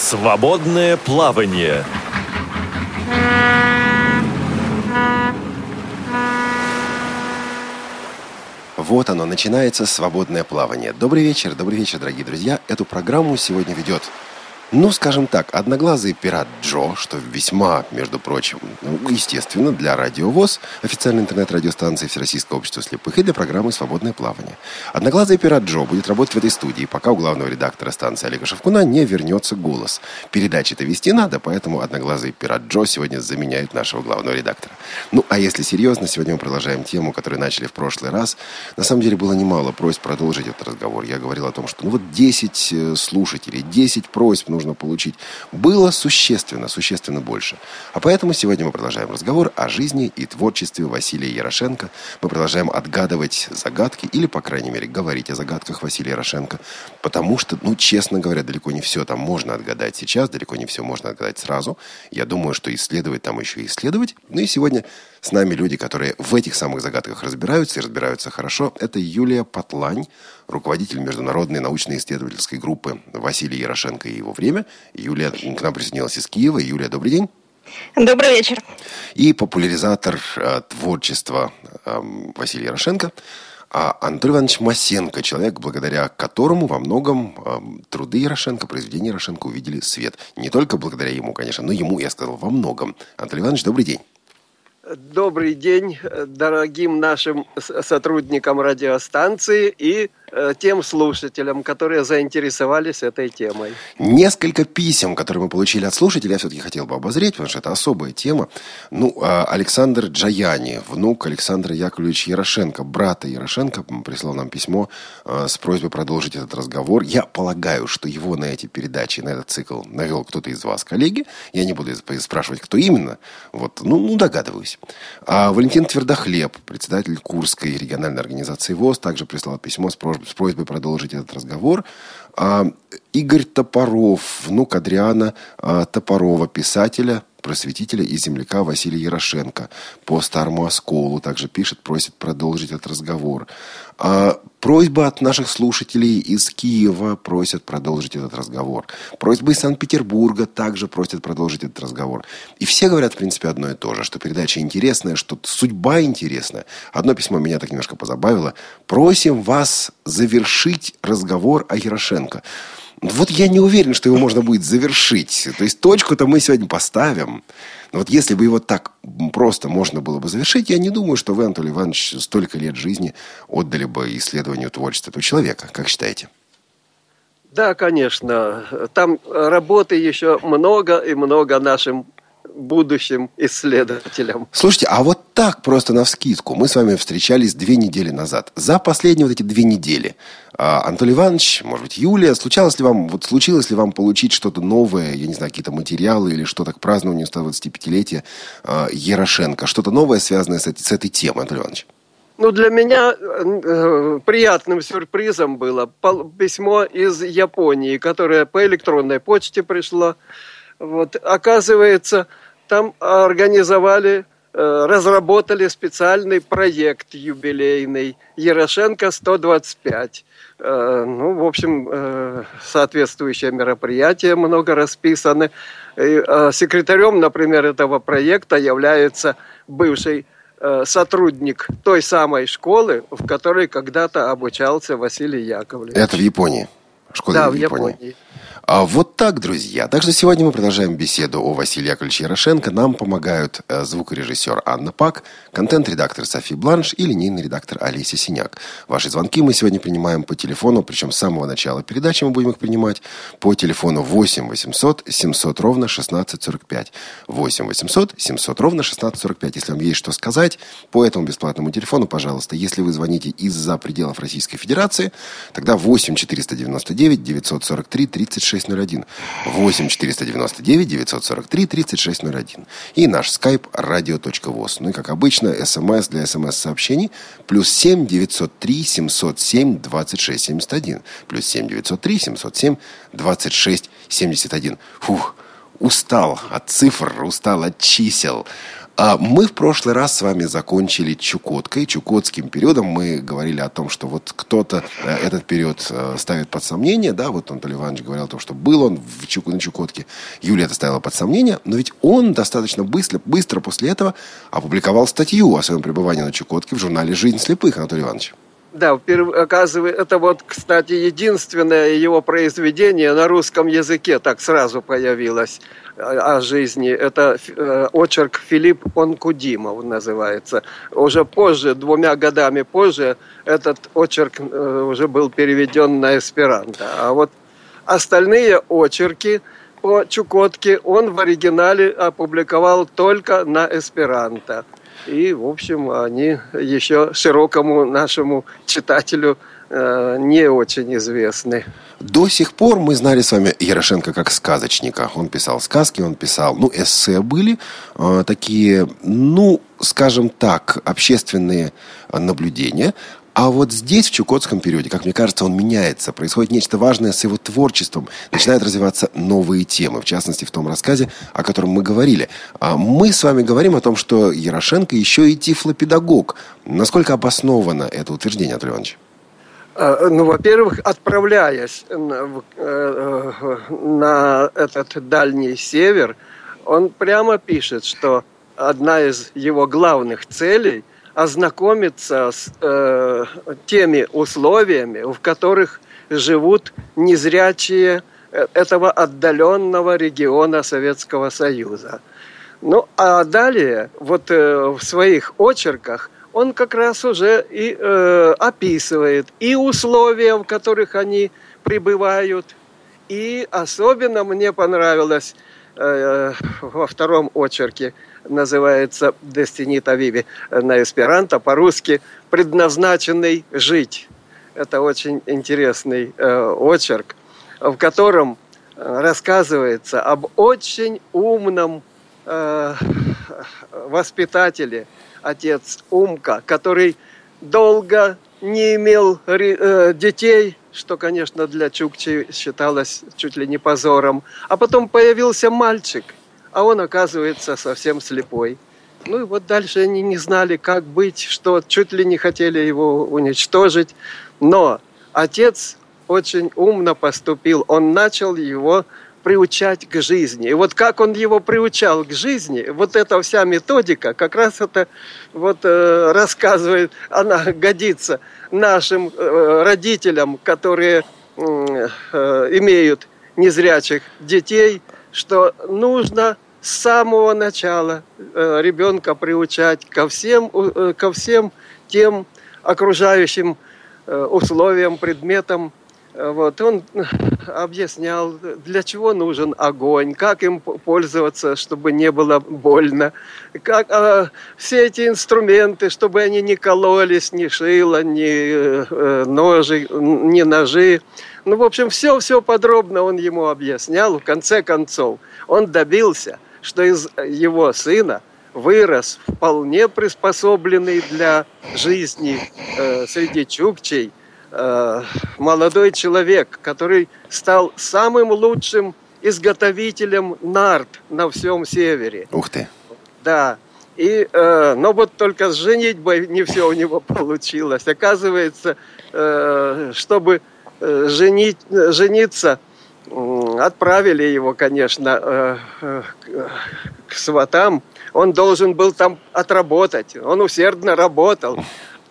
Свободное плавание. Вот оно, начинается свободное плавание. Добрый вечер, добрый вечер, дорогие друзья. Эту программу сегодня ведет ну, скажем так, одноглазый пират Джо, что весьма, между прочим, ну, естественно, для радиовоз, официальной интернет-радиостанции Всероссийского общества слепых и для программы «Свободное плавание». Одноглазый пират Джо будет работать в этой студии, пока у главного редактора станции Олега Шевкуна не вернется голос. Передачи-то вести надо, поэтому одноглазый пират Джо сегодня заменяет нашего главного редактора. Ну, а если серьезно, сегодня мы продолжаем тему, которую начали в прошлый раз. На самом деле было немало просьб продолжить этот разговор. Я говорил о том, что ну вот 10 э, слушателей, 10 просьб ну, нужно получить, было существенно, существенно больше. А поэтому сегодня мы продолжаем разговор о жизни и творчестве Василия Ярошенко. Мы продолжаем отгадывать загадки, или, по крайней мере, говорить о загадках Василия Ярошенко, потому что, ну, честно говоря, далеко не все там можно отгадать сейчас, далеко не все можно отгадать сразу. Я думаю, что исследовать там еще и исследовать. Ну и сегодня с нами люди, которые в этих самых загадках разбираются и разбираются хорошо. Это Юлия Потлань, руководитель международной научно-исследовательской группы Василий Ярошенко и его время. Юлия к нам присоединилась из Киева. Юлия, добрый день. Добрый вечер. И популяризатор э, творчества э, Василий Ярошенко а Анатолий Иванович Масенко, человек, благодаря которому во многом э, труды Ярошенко, произведения Ярошенко увидели свет. Не только благодаря ему, конечно, но ему, я сказал, во многом. Анатолий Иванович, добрый день. Добрый день дорогим нашим сотрудникам радиостанции и Э, тем слушателям, которые заинтересовались этой темой. Несколько писем, которые мы получили от слушателей, я все-таки хотел бы обозреть, потому что это особая тема. Ну, а Александр Джаяни, внук Александра Яковлевича Ярошенко, брата Ярошенко, прислал нам письмо э, с просьбой продолжить этот разговор. Я полагаю, что его на эти передачи, на этот цикл навел кто-то из вас, коллеги. Я не буду спрашивать, кто именно. Вот, ну, ну догадываюсь. А Валентин Твердохлеб, председатель Курской региональной организации ВОЗ, также прислал письмо с просьбой с просьбой продолжить этот разговор. А, Игорь Топоров, внук Адриана а, Топорова, писателя, просветителя и земляка Василия Ярошенко по старому осколу. Также пишет, просит продолжить этот разговор. А, просьба от наших слушателей из Киева просят продолжить этот разговор. Просьба из Санкт-Петербурга также просят продолжить этот разговор. И все говорят, в принципе, одно и то же, что передача интересная, что судьба интересная. Одно письмо меня так немножко позабавило. Просим вас завершить разговор о Ярошенко. Вот я не уверен, что его можно будет завершить. То есть точку-то мы сегодня поставим. Но вот если бы его так просто можно было бы завершить, я не думаю, что вы, Анатолий Иванович, столько лет жизни отдали бы исследованию творчества этого человека. Как считаете? Да, конечно. Там работы еще много и много нашим будущим исследователям. Слушайте, а вот так просто на вскидку. Мы с вами встречались две недели назад. За последние вот эти две недели а, Анатолий Иванович, может быть, Юлия, случалось ли вам, вот случилось ли вам получить что-то новое, я не знаю, какие-то материалы или что-то к празднованию 125-летия а, Ярошенко, что-то новое, связанное с, этой, с этой темой, Анатолий Иванович? Ну, для меня э, приятным сюрпризом было письмо из Японии, которое по электронной почте пришло. Вот, оказывается, там организовали, э, разработали специальный проект юбилейный Ярошенко 125. Э, ну, в общем, э, соответствующие мероприятия много расписаны. Секретарем, например, этого проекта является бывший сотрудник той самой школы, в которой когда-то обучался Василий Яковлевич. Это в Японии? Школа да, в Японии. Японии. А вот так, друзья. Также сегодня мы продолжаем беседу о Василии Яковлевиче Ярошенко. Нам помогают э, звукорежиссер Анна Пак, контент-редактор Софи Бланш и линейный редактор Олеся Синяк. Ваши звонки мы сегодня принимаем по телефону, причем с самого начала передачи мы будем их принимать по телефону 8 800 700 ровно 1645. 8 800 700 ровно 1645. Если вам есть что сказать по этому бесплатному телефону, пожалуйста. Если вы звоните из-за пределов Российской Федерации, тогда 8 499 943 36 3601. 8 499 943 3601. И наш skype radio.voz. Ну и, как обычно, смс для смс-сообщений. Плюс 7 903 707 26 71. Плюс 7 903 707 26 71. Фух, устал от цифр, устал от чисел. А мы в прошлый раз с вами закончили Чукоткой, Чукотским периодом. Мы говорили о том, что вот кто-то э, этот период э, ставит под сомнение, да, вот Анатолий Иванович говорил о том, что был он в Чук... на Чукотке, Юлия это ставила под сомнение, но ведь он достаточно быстро, быстро после этого опубликовал статью о своем пребывании на Чукотке в журнале «Жизнь слепых», Анатолий Иванович. Да, оказывается, это вот, кстати, единственное его произведение на русском языке так сразу появилось о жизни. Это э, очерк Филипп Онкудимов называется. Уже позже, двумя годами позже, этот очерк э, уже был переведен на эсперанто. А вот остальные очерки по Чукотке он в оригинале опубликовал только на эсперанто. И, в общем, они еще широкому нашему читателю э, не очень известны. До сих пор мы знали с вами Ярошенко как сказочника. Он писал сказки, он писал, ну, эссе были э, такие, ну, скажем так, общественные наблюдения. А вот здесь, в Чукотском периоде, как мне кажется, он меняется. Происходит нечто важное с его творчеством. Начинают развиваться новые темы. В частности, в том рассказе, о котором мы говорили. А мы с вами говорим о том, что Ярошенко еще и тифлопедагог. Насколько обосновано это утверждение, Анатолий Иванович? А, ну, во-первых, отправляясь на, э, на этот дальний север, он прямо пишет, что одна из его главных целей – ознакомиться с э, теми условиями, в которых живут незрячие э, этого отдаленного региона Советского Союза. Ну, а далее, вот э, в своих очерках, он как раз уже и э, описывает и условия, в которых они пребывают, и особенно мне понравилось э, во втором очерке – называется «Destinita Vivi» на эсперанто, по-русски «Предназначенный жить». Это очень интересный э, очерк, в котором рассказывается об очень умном э, воспитателе, отец Умка, который долго не имел э, детей, что, конечно, для Чукчи считалось чуть ли не позором. А потом появился мальчик – а он оказывается совсем слепой. Ну и вот дальше они не знали, как быть, что чуть ли не хотели его уничтожить. Но отец очень умно поступил. Он начал его приучать к жизни. И вот как он его приучал к жизни, вот эта вся методика, как раз это вот э, рассказывает, она годится нашим э, родителям, которые э, имеют незрячих детей, что нужно с самого начала э, ребенка приучать ко всем, э, ко всем тем окружающим э, условиям, предметам. Вот. Он объяснял, для чего нужен огонь, как им пользоваться, чтобы не было больно, как а, все эти инструменты, чтобы они не кололись, ни шило, ни э, ножи, ни ножи. Ну, в общем, все-все подробно он ему объяснял. В конце концов, он добился, что из его сына вырос вполне приспособленный для жизни э, среди чукчей э, молодой человек, который стал самым лучшим изготовителем нарт на всем севере. Ух ты! Да. И, э, но вот только с женитьбой не все у него получилось. Оказывается, э, чтобы Э, женить, жениться, отправили его, конечно, э, э, к сватам. Он должен был там отработать. Он усердно работал.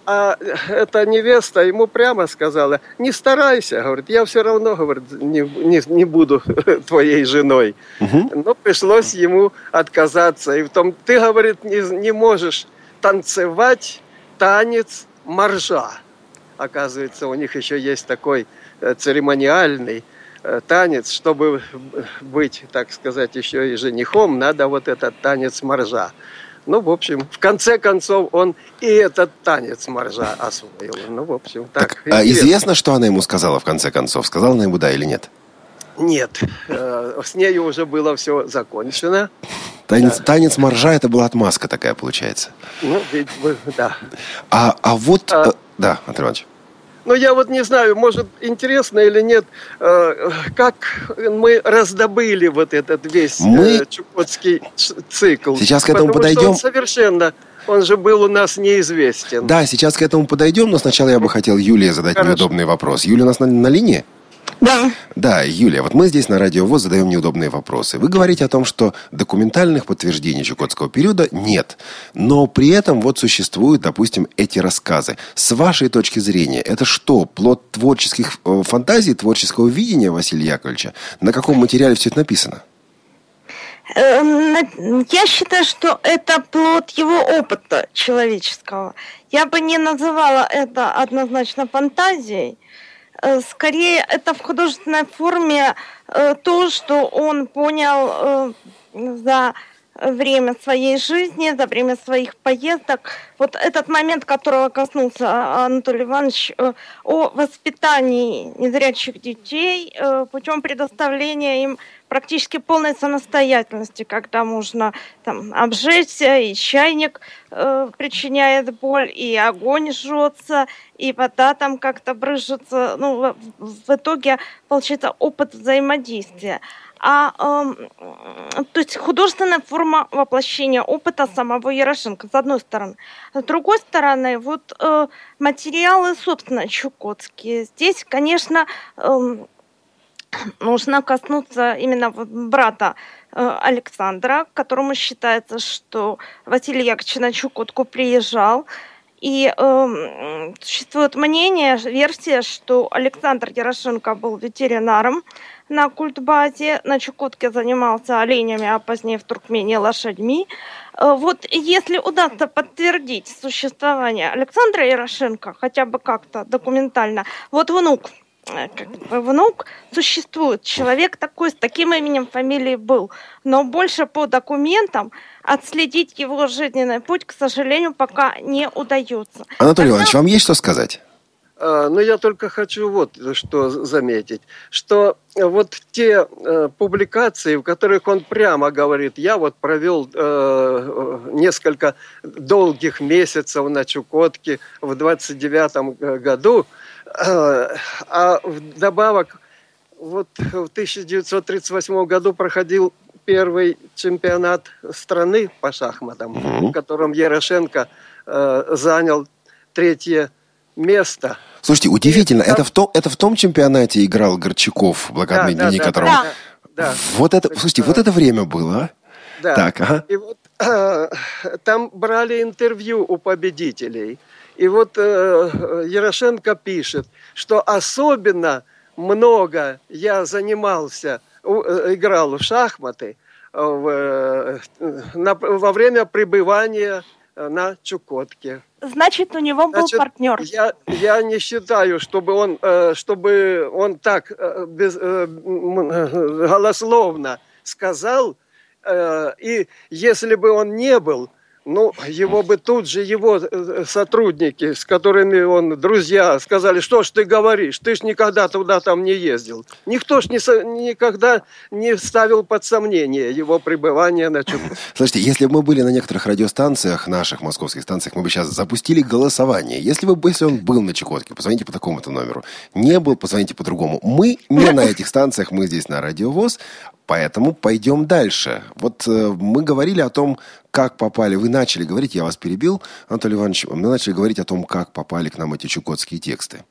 А эта невеста ему прямо сказала, не старайся, говорит, я все равно, говорит, не, не, не буду твоей женой. Угу. Но пришлось ему отказаться. И в том, ты, говорит, не, не можешь танцевать танец моржа. Оказывается, у них еще есть такой Э, церемониальный э, танец, чтобы быть, так сказать, еще и женихом, надо вот этот танец моржа. Ну, в общем, в конце концов, он и этот танец моржа освоил. Ну, в общем, так. так а известно, что она ему сказала в конце концов? Сказала она ему да или нет? Нет. Э, с нею уже было все закончено. Танец, да. танец моржа это была отмазка такая, получается. Ну, ведь, да. А, а вот... А... Да, Андрей Иванович. Но я вот не знаю, может, интересно или нет, э, как мы раздобыли вот этот весь мы... Чукотский цикл. Сейчас к этому подойдем. совершенно он же был у нас неизвестен. Да, сейчас к этому подойдем, но сначала я бы хотел Юлии задать Хорошо. неудобный вопрос. Юлия у нас на, на линии? Да. Да, Юлия, вот мы здесь на Радио ВОЗ задаем неудобные вопросы. Вы говорите о том, что документальных подтверждений Чукотского периода нет. Но при этом вот существуют, допустим, эти рассказы. С вашей точки зрения, это что, плод творческих э, фантазий, творческого видения Василия Яковлевича? На каком материале все это написано? Эм, я считаю, что это плод его опыта человеческого. Я бы не называла это однозначно фантазией. Э, скорее, это в художественной форме э, то, что он понял э, за время своей жизни, за время своих поездок. Вот этот момент, которого коснулся Анатолий Иванович, о воспитании незрячих детей путем предоставления им практически полной самостоятельности, когда можно там обжечься, и чайник э, причиняет боль, и огонь жжется, и вода там как-то брыжется. Ну, в, в итоге получается опыт взаимодействия а э, то есть художественная форма воплощения опыта самого Ярошенко, с одной стороны. С другой стороны, вот э, материалы, собственно, чукотские. Здесь, конечно, э, нужно коснуться именно брата э, Александра, которому считается, что Василий Яковлевич на Чукотку приезжал, и э, существует мнение, версия, что Александр Ярошенко был ветеринаром, на культбазе. На Чукотке занимался оленями, а позднее в Туркмении лошадьми. Э, вот если удастся подтвердить существование Александра Ярошенко, хотя бы как-то документально, вот внук, как бы внук существует. Человек такой, с таким именем, фамилией был. Но больше по документам отследить его жизненный путь, к сожалению, пока не удается. Анатолий Иванович, вам есть что сказать? А, но я только хочу вот что заметить, что вот те э, публикации, в которых он прямо говорит, я вот провел э, несколько долгих месяцев на Чукотке в 29 году, э, а вдобавок вот в 1938 году проходил первый чемпионат страны по шахматам, в котором Ярошенко э, занял третье место. Слушайте, удивительно, это, в том, это в том чемпионате играл Горчаков, блокадный да, дневник да, которого... Да, да. Вот это, слушайте, вот это время было, а? Да. Так, ага. И вот э, там брали интервью у победителей. И вот э, Ярошенко пишет, что особенно много я занимался, э, играл в шахматы э, в, э, на, во время пребывания на Чукотке. Значит, у него был Значит, партнер. Я, я не считаю, чтобы он, э, чтобы он так э, без, э, голословно сказал, и если бы он не был ну, его бы тут же его э, сотрудники, с которыми он, друзья, сказали, что ж ты говоришь, ты ж никогда туда там не ездил. Никто ж не, никогда не ставил под сомнение его пребывание на Чукотке. Слушайте, если бы мы были на некоторых радиостанциях, наших московских станциях, мы бы сейчас запустили голосование. Если бы если он был на Чукотке, позвоните по такому-то номеру. Не был, позвоните по другому. Мы не на этих станциях, мы здесь на Радиовоз. Поэтому пойдем дальше. Вот э, мы говорили о том, как попали. Вы начали говорить, я вас перебил, Анатолий Иванович, мы начали говорить о том, как попали к нам эти чукотские тексты.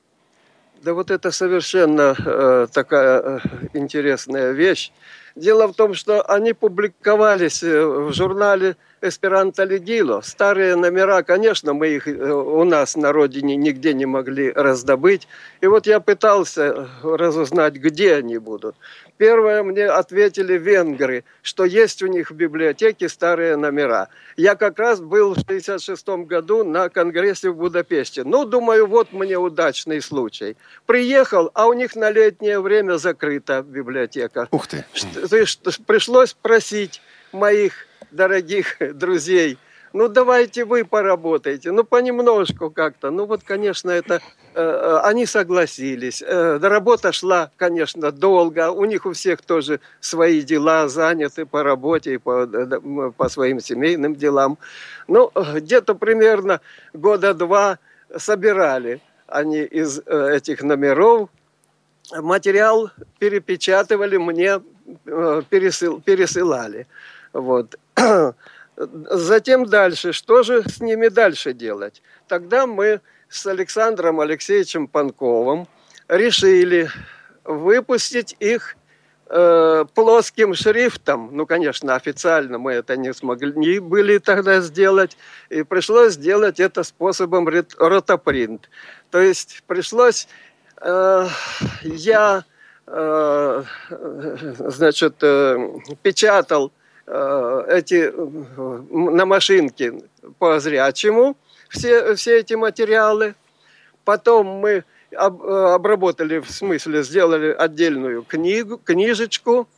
Да вот это совершенно э, такая э, интересная вещь. Дело в том, что они публиковались э, в журнале Эсперанто Легило. Старые номера, конечно, мы их э, у нас на родине нигде не могли раздобыть. И вот я пытался разузнать, где они будут. Первое мне ответили венгры, что есть у них в библиотеке старые номера. Я как раз был в 1966 году на конгрессе в Будапеште. Ну, думаю, вот мне удачный случай. Приехал, а у них на летнее время закрыта библиотека. Ух ты! Пришлось просить моих дорогих друзей, ну давайте вы поработайте, ну понемножку как-то. Ну вот, конечно, это э, э они согласились. Э, работа шла, конечно, долго. У них у всех тоже свои дела заняты по работе и по, по своим семейным делам. Ну, где-то примерно года два собирали. они из э, этих номеров. Материал перепечатывали, мне э, пересыл, пересылали. Вот. Затем дальше, что же с ними дальше делать? Тогда мы с Александром Алексеевичем Панковым решили выпустить их э, плоским шрифтом. Ну, конечно, официально мы это не смогли не были тогда сделать. И пришлось сделать это способом ротопринт. То есть пришлось... Э, я, э, значит, э, печатал эти э, на машинке по зрячему все, все эти материалы. Потом мы об, э, обработали, в смысле, сделали отдельную книгу, книжечку,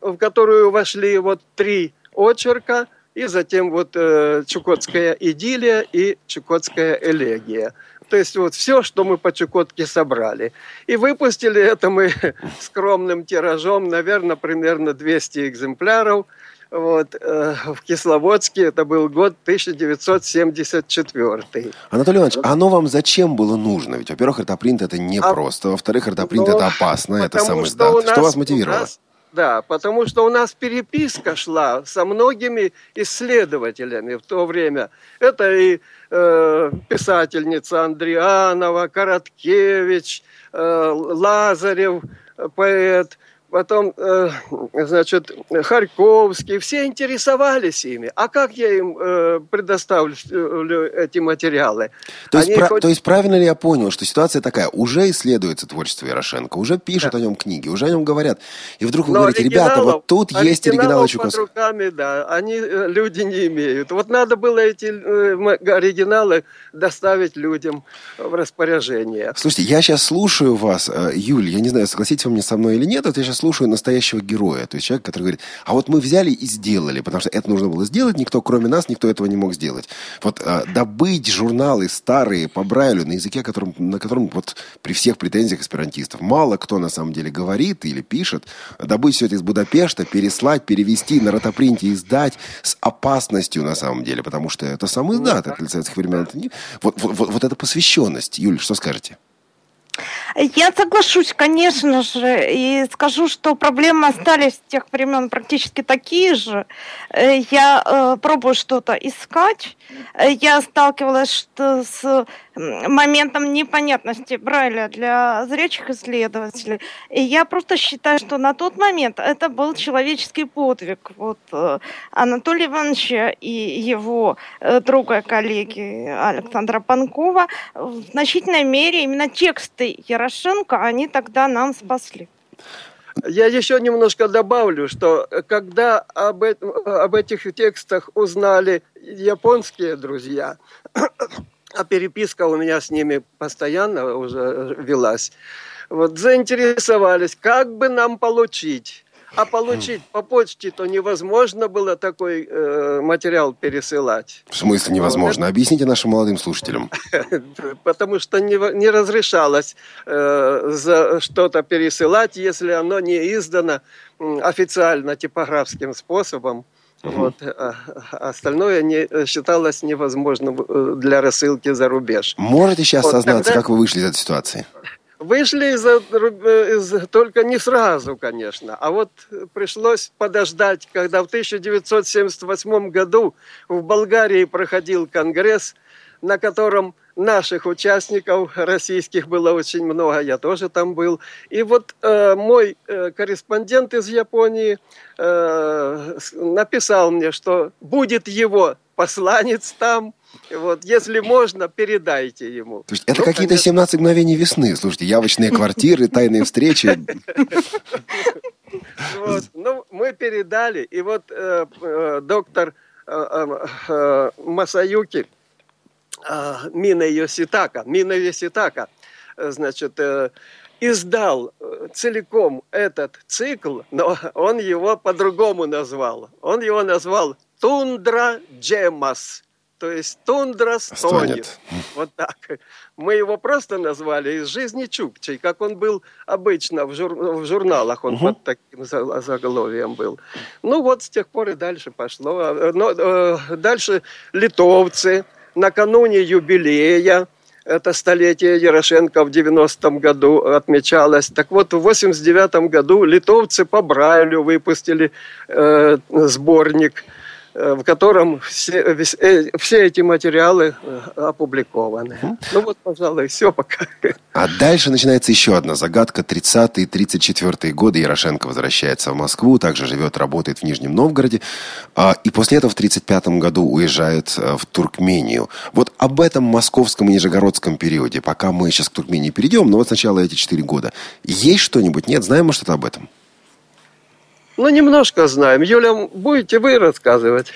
в которую вошли вот три очерка, и затем вот э, Чукотская идиллия и Чукотская элегия. То есть вот все, что мы по Чукотке собрали. И выпустили это мы скромным тиражом, наверное, примерно 200 экземпляров – вот, э, в Кисловодске. Это был год 1974. Анатолий Иванович, а оно вам зачем было нужно? Ведь, во-первых, ртопринт это не а, просто, во-вторых, ртопринт ну, это опасно, это самый что, что вас мотивировало? Нас, да, потому что у нас переписка шла со многими исследователями в то время. Это и э, писательница Андрианова, Короткевич, э, Лазарев, поэт – потом, э, значит, Харьковский, все интересовались ими. А как я им э, предоставлю эти материалы? То есть, про, хоть... то есть правильно ли я понял, что ситуация такая, уже исследуется творчество Ярошенко, уже пишут да. о нем книги, уже о нем говорят, и вдруг вы Но говорите, ребята, вот тут есть оригиналы Чуковского. под руками, да, они э, люди не имеют. Вот надо было эти э, оригиналы доставить людям в распоряжение. Слушайте, я сейчас слушаю вас, э, Юль, я не знаю, согласитесь вы мне со мной или нет, вот я сейчас слушаю настоящего героя. То есть человек, который говорит, а вот мы взяли и сделали, потому что это нужно было сделать, никто, кроме нас, никто этого не мог сделать. Вот а, добыть журналы старые по Брайлю на языке, которым, на котором вот при всех претензиях эсперантистов мало кто на самом деле говорит или пишет, добыть все это из Будапешта, переслать, перевести, на ротопринте издать с опасностью на самом деле, потому что это сам издат, это советских времен. Вот, вот, вот, вот эта посвященность. Юль, что скажете? Я соглашусь, конечно же, и скажу, что проблемы остались с тех времен практически такие же. Э, я э, пробую что-то искать. Э, я сталкивалась с моментом непонятности Брайля для зрячих исследователей. И я просто считаю, что на тот момент это был человеческий подвиг. Вот Анатолия Ивановича и его друга коллеги Александра Панкова в значительной мере именно тексты Ярошенко, они тогда нам спасли. Я еще немножко добавлю, что когда об, этом, об этих текстах узнали японские друзья, а переписка у меня с ними постоянно уже велась, вот заинтересовались, как бы нам получить а получить по почте то невозможно было такой э, материал пересылать. В смысле невозможно? Объясните нашим молодым слушателям. Потому что не, не разрешалось э, за что-то пересылать, если оно не издано официально типографским способом. Вот, а, а остальное не, считалось невозможным э, для рассылки за рубеж. Можете сейчас вот, сознаться, тогда... как вы вышли из этой ситуации? Вышли из, из, только не сразу, конечно, а вот пришлось подождать, когда в 1978 году в Болгарии проходил конгресс, на котором наших участников российских было очень много, я тоже там был. И вот э, мой э, корреспондент из Японии э, написал мне, что будет его посланец там, вот, если можно, передайте ему. То есть это ну, какие-то конечно... 17 мгновений весны. Слушайте, явочные квартиры, тайные встречи. Вот, ну, мы передали, и вот э, э, доктор э, Масаюки Мина Йоситака, Мина Йоситака, значит, издал целиком этот цикл, но он его по-другому назвал. Он его назвал «Тундра Джемас», то есть тундра стонет. стонет. Вот так. Мы его просто назвали из жизни Чукчей, как он был обычно в, жур... в журналах, он угу. под таким заголовием был. Ну вот с тех пор и дальше пошло. А, но, э, дальше литовцы накануне юбилея это столетие Ярошенко в 90-м году отмечалось. Так вот, в 89-м году литовцы по Брайлю выпустили э, сборник – в котором все, э, все эти материалы э, опубликованы. Ну вот, пожалуй, все пока. А дальше начинается еще одна загадка. 30-е, 34-е годы Ярошенко возвращается в Москву, также живет, работает в Нижнем Новгороде. А, и после этого в 35-м году уезжает в Туркмению. Вот об этом московском и нижегородском периоде, пока мы сейчас к Туркмении перейдем, но вот сначала эти 4 года. Есть что-нибудь? Нет? Знаем мы что-то об этом? Ну, немножко знаем. Юля, будете вы рассказывать?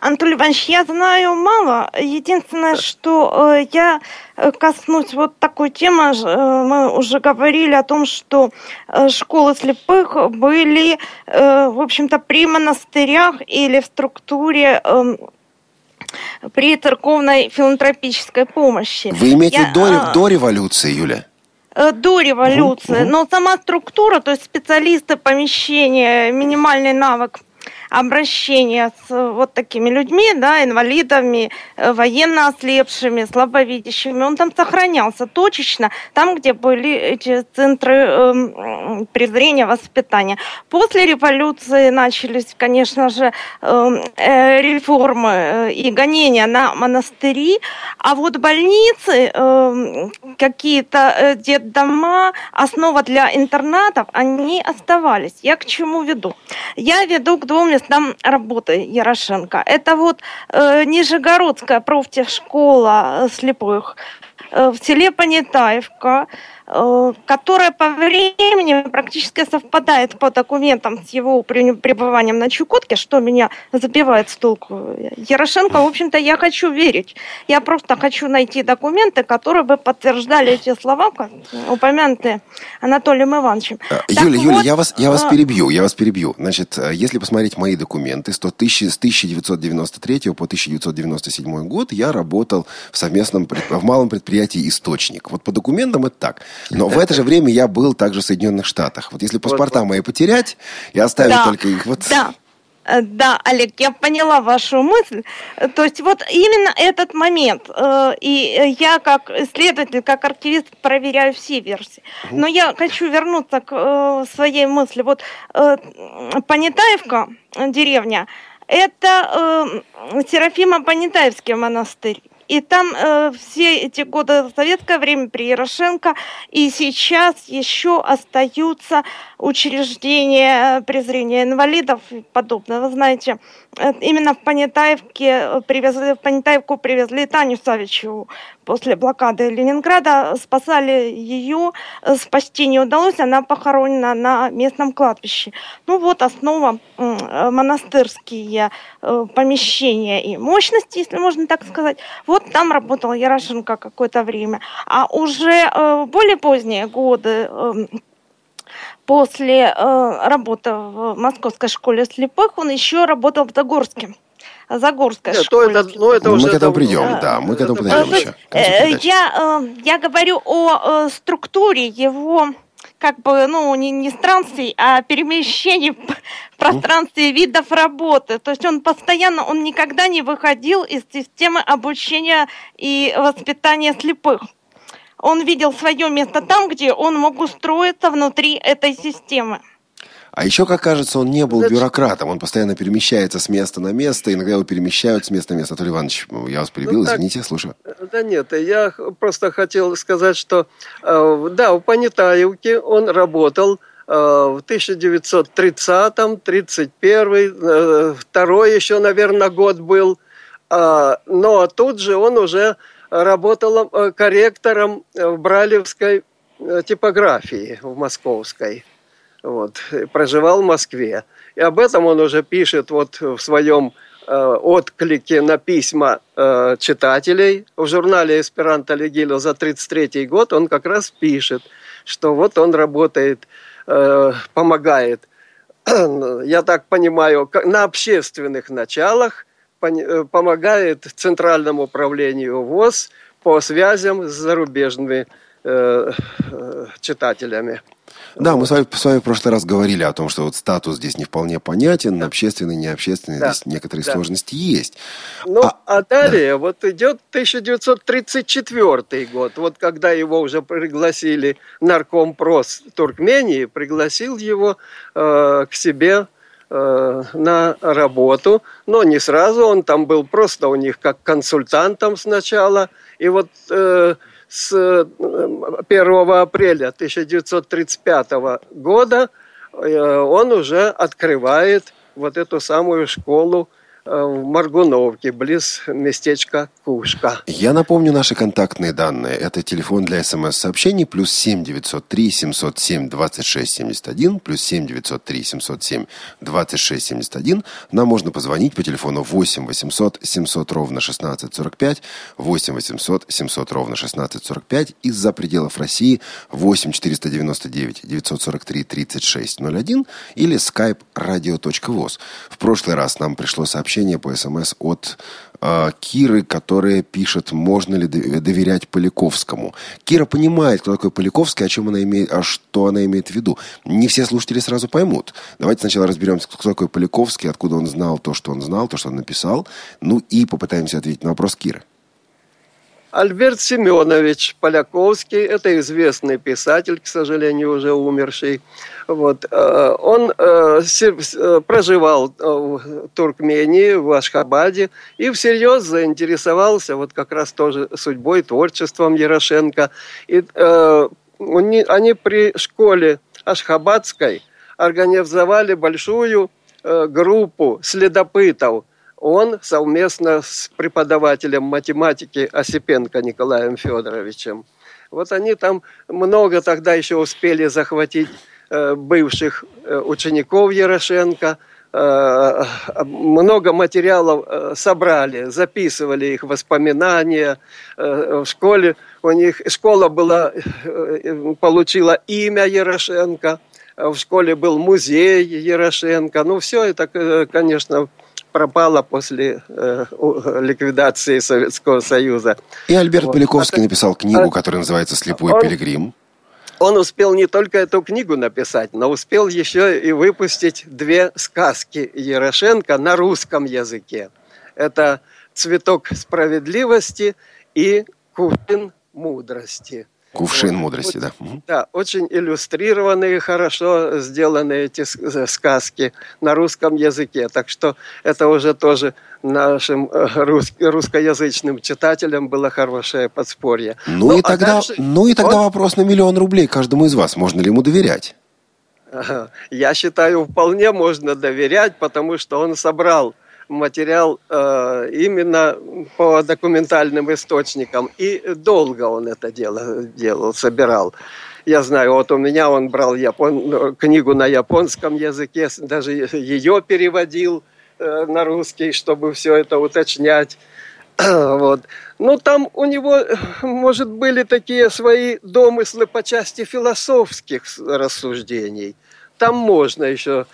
Анатолий Иванович, я знаю мало. Единственное, что э, я э, коснусь вот такой темы. Э, мы уже говорили о том, что э, школы слепых были, э, в общем-то, при монастырях или в структуре э, при церковной филантропической помощи. Вы имеете я, до, а... до революции, Юля? Э, до революции, угу, но сама структура, то есть специалисты, помещения, минимальный навык обращения с э, вот такими людьми, да, инвалидами, э, военно ослепшими, слабовидящими, он там сохранялся точечно, там, где были эти центры э, презрения, воспитания. После революции начались, конечно же, эм, э, реформы э, и гонения на монастыри, а вот больницы, э, какие-то детдома, основа для интернатов, они оставались. Я к чему веду? Я веду к двум местам работы Ярошенко. Это вот э, Нижегородская профтехшкола слепых э, в селе Понятаевка, Э, которая по времени практически совпадает по документам с его пребыванием на Чукотке, что меня забивает с толку. Ярошенко, в общем-то, я хочу верить. Я просто хочу найти документы, которые бы подтверждали эти слова, упомянутые Анатолием Ивановичем. Э, Юля, Юля, вот, я, вас, я вас э, перебью, я вас перебью. Значит, если посмотреть мои документы, с 1993 по 1997 год я работал в совместном, в малом предприятии «Источник». Вот по документам это так. Но в это же время я был также в Соединенных Штатах. Вот если паспорта мои потерять и оставить да, только их вот... Да. Э, да, Олег, я поняла вашу мысль. То есть вот именно этот момент. Э, и я как исследователь, как архивист проверяю все версии. Но я хочу вернуться к э, своей мысли. Вот Понятаевка, деревня, это Серафимо-Понятаевский монастырь. И там э, все эти годы советское время при Ярошенко и сейчас еще остаются учреждения презрения инвалидов и подобное. Вы знаете, Э, именно в Понятаевке э, привезли, в Понятаевку привезли Таню Савичеву после блокады Ленинграда. Спасали ее, э, спасти не удалось, она похоронена на местном кладбище. Ну вот основа монастырские помещения и мощности, если можно так сказать. Там работал Ярошенко какое-то время. А уже в более поздние годы после э, работы в Московской школе слепых он еще работал в Загорске. Загорская Нет, школа. Это, ну, это уже мы к этому придем, да, да мы к этому придем еще. Э, я, э, я говорю о э, структуре его как бы, ну, не, не странствий, а перемещений в пространстве видов работы. То есть он постоянно, он никогда не выходил из системы обучения и воспитания слепых он видел свое место там, где он мог устроиться внутри этой системы. А еще, как кажется, он не был бюрократом. Он постоянно перемещается с места на место. Иногда его перемещают с места на место. Анатолий Иванович, я вас перебил, ну, так, извините, слушаю. Да нет, я просто хотел сказать, что э, да, в Понятаевке он работал э, в 1930-м, 31 э, второй еще, наверное, год был. Но тут же он уже работала э, корректором э, в Бралевской э, типографии в Московской. Вот, проживал в Москве. И об этом он уже пишет вот в своем э, отклике на письма э, читателей. В журнале «Эсперанто Легило» за 1933 год он как раз пишет, что вот он работает, э, помогает, я так понимаю, на общественных началах – Э, помогает Центральному управлению ВОЗ по связям с зарубежными э, э, читателями. Да, мы с вами, с вами в прошлый раз говорили о том, что вот статус здесь не вполне понятен, общественный, необщественный, Да. здесь некоторые Да. сложности есть. Ну, А, а, далее вот идет 1934 год, вот когда его уже пригласили наркомпрос Туркмении, пригласил его э, к себе э, на работу, но не сразу, он там был просто у них как консультантом сначала, и вот э, с э, 1 апреля 1935 года э, он уже открывает вот эту самую школу э, в Маргуновке, близ местечка Кушка. Я напомню наши контактные данные. Это телефон для смс-сообщений плюс 7 903 707 26 71 плюс 7 903 707 26 71. Нам можно позвонить по телефону 8 800 700 ровно 16 45 8 800 700 ровно 16 45 из-за пределов России 8 499 943 36 01 или skype radio.voz. В прошлый раз нам пришло сообщение по смс от э, Киры, которая пишет, можно ли дов- доверять Поляковскому. Кира понимает, кто такой Поляковский, о чем она имеет, а что она имеет в виду. Не все слушатели сразу поймут. Давайте сначала разберемся, кто такой Поляковский, откуда он знал то, что он знал, то, что он написал, ну и попытаемся ответить на вопрос Киры. Альберт Семенович Поляковский, это известный писатель, к сожалению, уже умерший. Вот, э, он э, э, проживал в Туркмении, в Ашхабаде, и всерьез заинтересовался вот как раз тоже судьбой, творчеством Ярошенко. И они, при школе Ашхабадской организовали большую группу следопытов. Он совместно с преподавателем математики Осипенко Николаем Федоровичем. Вот они там много тогда еще успели захватить э, бывших э, учеников Ярошенко. Э, много материалов собрали, записывали их воспоминания. В школе у них школа была, получила имя Ярошенко. В школе был музей Ярошенко. Ну, все это, конечно, пропало после э, ликвидации Советского Союза. И Альберт Вот. Поляковский А- написал книгу, которая называется «Слепой он- пилигрим». Он успел не только эту книгу написать, но успел еще и выпустить две сказки Ярошенко на русском языке. Это «Цветок справедливости» и «Кувшин мудрости». Кувшин Вот. мудрости, да. Да, очень иллюстрированные, хорошо сделаны эти э, сказки на русском языке. Так что это уже тоже нашим э, рус- русскоязычным читателям было хорошее подспорье. Ну, и а тогда, дальше ну и тогда он- вопрос на миллион рублей каждому из вас. Можно ли ему доверять? Я считаю, вполне можно доверять, потому что он собрал материал э, именно по документальным источникам. И долго он это дело, делал, собирал. Я знаю, вот у меня он брал япон... книгу на японском языке, даже ее переводил э, на русский, чтобы все это уточнять. Вот. Ну, там у него, может, были такие свои домыслы по части философских рассуждений. Там можно еще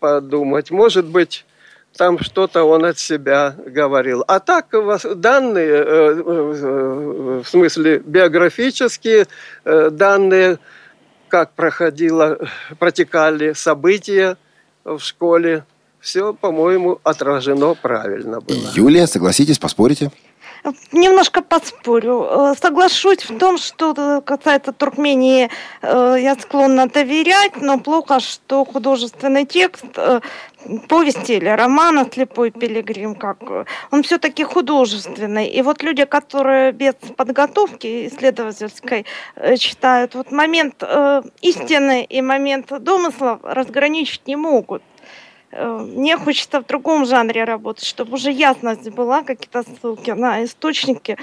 подумать. Может быть, там что-то он от себя говорил. А так данные, э, э, в смысле биографические э, данные, как проходило, протекали события в школе, все, по-моему, отражено правильно было. Юлия, согласитесь, поспорите? Немножко поспорю. Э, Соглашусь в том, что э, касается Туркмении, э, я склонна доверять, но плохо, что художественный текст повести или романа «Слепой пилигрим», как, он все-таки художественный. И вот люди, которые без подготовки исследовательской читают, вот момент истины и момент домыслов разграничить не могут. Э, Мне хочется в другом жанре работать, чтобы уже ясность была, какие-то ссылки на источники.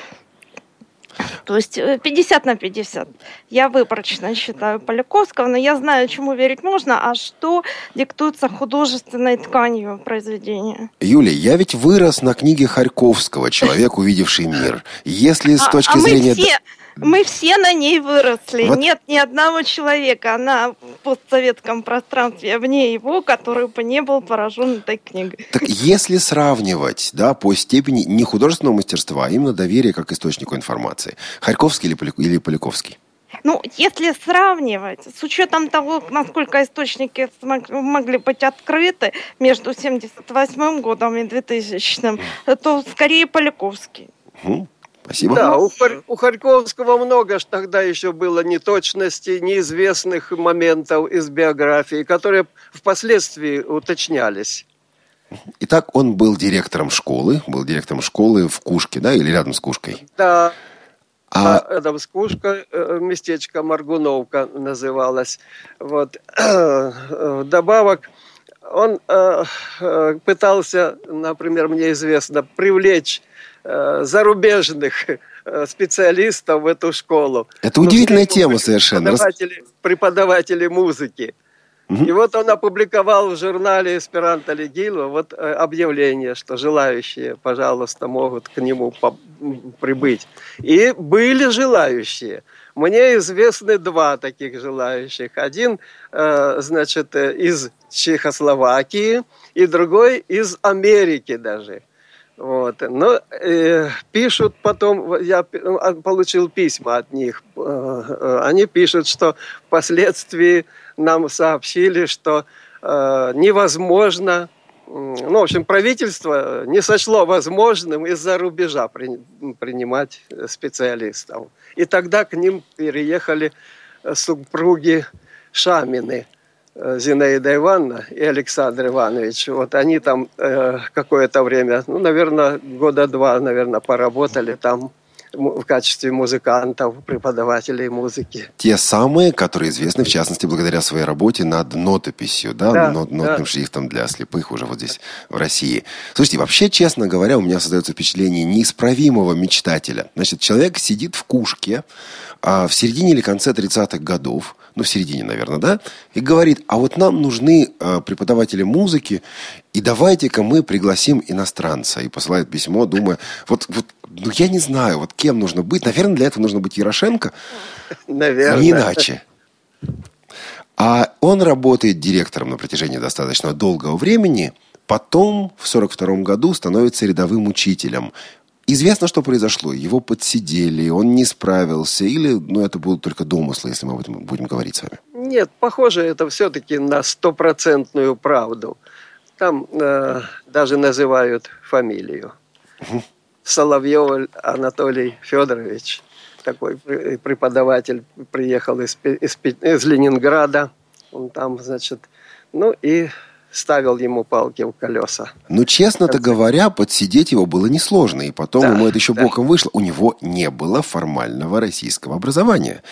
То есть э, 50 на 50. Я выборочно считаю Поляковского, но я знаю, чему верить можно, а что диктуется художественной тканью произведения. Юлия, я ведь вырос на книге Харьковского «Человек, увидевший мир». Если с А- точки а мы зрения... все, мы все на ней выросли. Вот. Нет ни одного человека на постсоветском пространстве, вне его, который бы не был поражен этой книгой. Так если сравнивать, да, по степени не художественного мастерства, а именно доверия как источнику информации, Харьковский или, Поля- или Поляковский? Ну, если сравнивать, с учетом того, насколько источники могли быть открыты между 78 годом и 2000, то скорее Поляковский. Спасибо. Да, у, Хар- у Харьковского много ж тогда еще было неточностей, неизвестных моментов из биографии, которые впоследствии уточнялись. Итак, он был директором школы, был директором школы в Кушке, да, или рядом с Кушкой? Да, А рядом с Кушкой, э, местечко Маргуновка называлось. Вот. Добавок, он э, э, пытался, например, мне известно, привлечь э, зарубежных э, специалистов в эту школу. это удивительная тема совершенно. Преподаватели, преподаватели музыки. Мгм. И вот он опубликовал в журнале «Эсперанто Легило» вот э, объявление, что желающие, пожалуйста, могут к нему прибыть. И были желающие. Мне известны два таких желающих. Один, э, значит, э, из Чехословакии, и другой из Америки даже. Вот. Но э, пишут потом, я а, получил письма от них, э, э, они пишут, что впоследствии нам сообщили, что э, невозможно, ну, в общем, правительство не сочло возможным из-за рубежа при- принимать специалистов. И тогда к ним переехали супруги Шамины. Э, Зинаида Ивановна и Александр Иванович. Вот они там э, какое-то время, ну, наверное, года два, наверное, поработали там в качестве музыкантов, преподавателей музыки. Те самые, которые известны, в частности, благодаря своей работе над нотописью, да, Да, нот- да. нотным шрифтом для слепых уже вот здесь, в России. Слушайте, вообще, честно говоря, у меня создается впечатление неисправимого мечтателя. Значит, человек сидит в кушке а, в середине или конце 30-х годов, ну, в середине, наверное, да, и говорит, а вот нам нужны а, преподаватели музыки, и давайте-ка мы пригласим иностранца. И посылает письмо, думая, вот, вот, ну, я не знаю, вот кем нужно быть. Наверное, для этого нужно быть Ярошенко, Наверное. не иначе. А он работает директором на протяжении достаточно долгого времени. Потом, в 42 году, становится рядовым учителем. Известно, что произошло. Его подсидели, он не справился. Или, ну, это будут только домыслы, если мы об этом будем говорить с вами. Нет, похоже, это все-таки на стопроцентную правду. Там э, даже называют фамилию. Соловьев Анатолий Федорович, такой пр- преподаватель, приехал из, из, из Ленинграда. Он там, значит, ну и ставил ему палки в колеса. Ну, честно-то говоря, подсидеть его было несложно. И потом Да, ему это еще да. боком вышло. У него не было формального российского образования.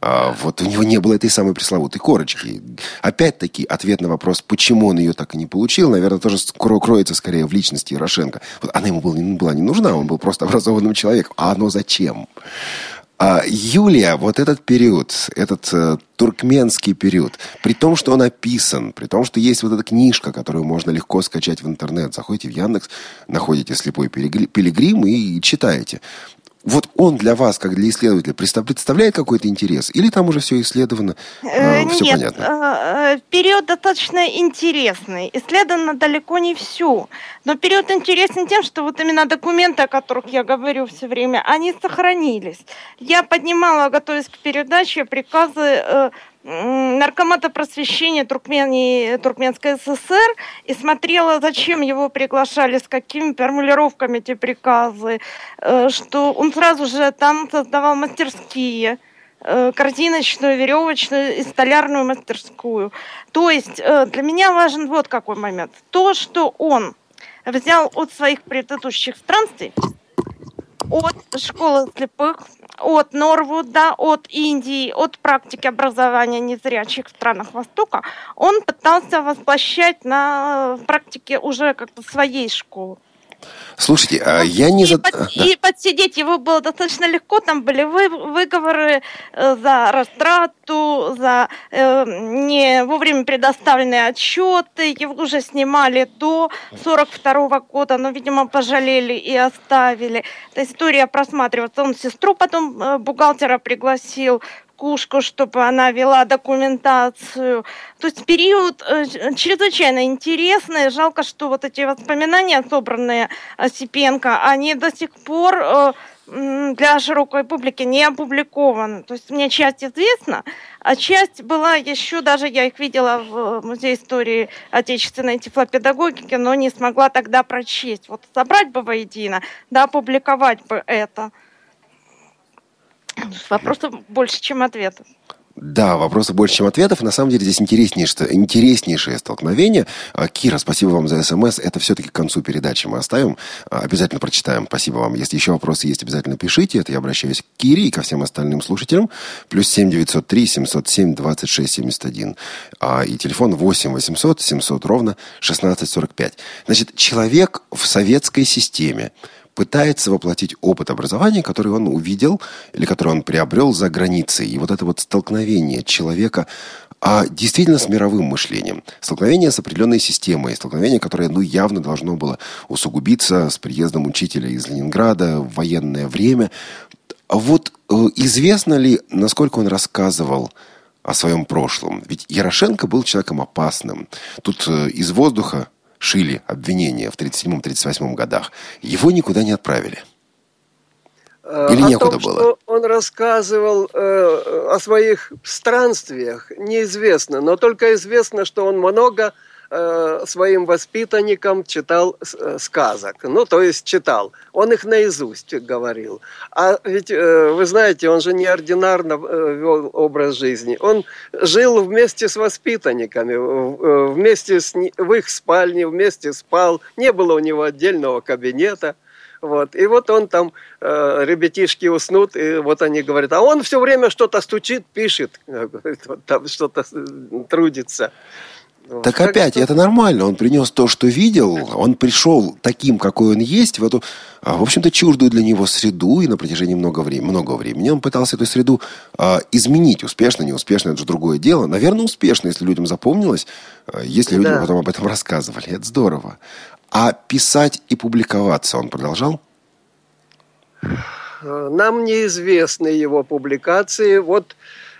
А, вот у него не было этой самой пресловутой корочки. Опять-таки, ответ на вопрос, почему он ее так и не получил, наверное, тоже кроется скорее в личности Ярошенко. Вот она ему была не нужна, он был просто образованным человеком. А оно зачем? А, Юлия, вот этот период, этот э, туркменский период, при том, что он описан, при том, что есть вот эта книжка, которую можно легко скачать в интернет, заходите в Яндекс, находите «Слепой пилигри- пилигрим» и читаете. Вот он для вас, как для исследователя, представ- представляет какой-то интерес? Или там уже все исследовано, Э, все Нет, понятно? э, э, период достаточно интересный. Исследовано далеко не все. Но период интересен тем, что вот именно документы, о которых я говорю все время, они сохранились. Я поднимала, готовясь к передаче, приказы э, Наркомата просвещения Туркмении, Туркменской ССР и смотрела, зачем его приглашали, с какими формулировками эти приказы, э, что он сразу же там создавал мастерские э, корзиночную, веревочную и столярную мастерскую. То есть э, для меня важен вот какой момент. То, что он взял от своих предыдущих странствий, от школы слепых, от Норвуда, от Индии, от практики образования незрячих в странах Востока, он пытался воплощать на практике уже как-то своей школы. Слушайте, а я не... И, за- под- а, да. и подсидеть его было достаточно легко. Там были вы- выговоры э, за растрату, за э, не вовремя предоставленные отчеты. Его уже снимали до 42 года, но, видимо, пожалели и оставили. Эта история просматривается. Он сестру потом э, бухгалтера пригласил кушку, чтобы она вела документацию. То есть период э, чрезвычайно интересный. Жалко, что вот эти воспоминания, собранные Осипенко, они до сих пор э, для широкой публики не опубликованы. То есть мне часть известна, а часть была еще, даже я их видела в Музее истории отечественной тифлопедагогики, но не смогла тогда прочесть. Вот собрать бы воедино, да, опубликовать бы это. Вопросов больше, чем ответов. Да, вопросов больше, чем ответов. На самом деле здесь интереснейшее, интереснейшее столкновение. А, Кира, спасибо вам за смс. Это все-таки к концу передачи мы оставим. А, обязательно прочитаем. Спасибо вам. Если еще вопросы есть, обязательно пишите. Это я обращаюсь к Кире и ко всем остальным слушателям. Плюс семь девятьсот три семьсот семь двадцать шесть семьдесят один. А, и телефон восемь восемьсот семьсот ровно шестнадцать сорок пять. Значит, человек в советской системе пытается воплотить опыт образования, который он увидел или который он приобрел за границей. И вот это вот столкновение человека а действительно с мировым мышлением. Столкновение с определенной системой, столкновение, которое ну, явно должно было усугубиться с приездом учителя из Ленинграда в военное время. А вот э, известно ли, насколько он рассказывал о своем прошлом? Ведь Ярошенко был человеком опасным. Тут э, из воздуха шили обвинения в 1937-1938 годах, его никуда не отправили. Э, Или о некуда том, было? Что он рассказывал э, о своих странствиях, неизвестно, но только известно, что он много Э, своим воспитанникам читал э, сказок. Ну, то есть читал. Он их наизусть говорил. А ведь, э, вы знаете, он же неординарно вел образ жизни. Он жил вместе с воспитанниками, вместе с, в их спальне, вместе спал. Не было у него отдельного кабинета. Вот. И вот он там, э, ребятишки уснут, и вот они говорят, а он все время что-то стучит, пишет, там что-то трудится. Так опять, это нормально. Он принес то, что видел. Он пришел таким, какой он есть, в эту, а, в общем-то, чуждую для него среду. И на протяжении много времени, много времени он пытался эту среду а, изменить. Успешно, неуспешно, это же другое дело. Наверное, успешно, если людям запомнилось. А, если людям да. потом об этом рассказывали. Это здорово. А писать и публиковаться он продолжал? Нам неизвестны его публикации. Вот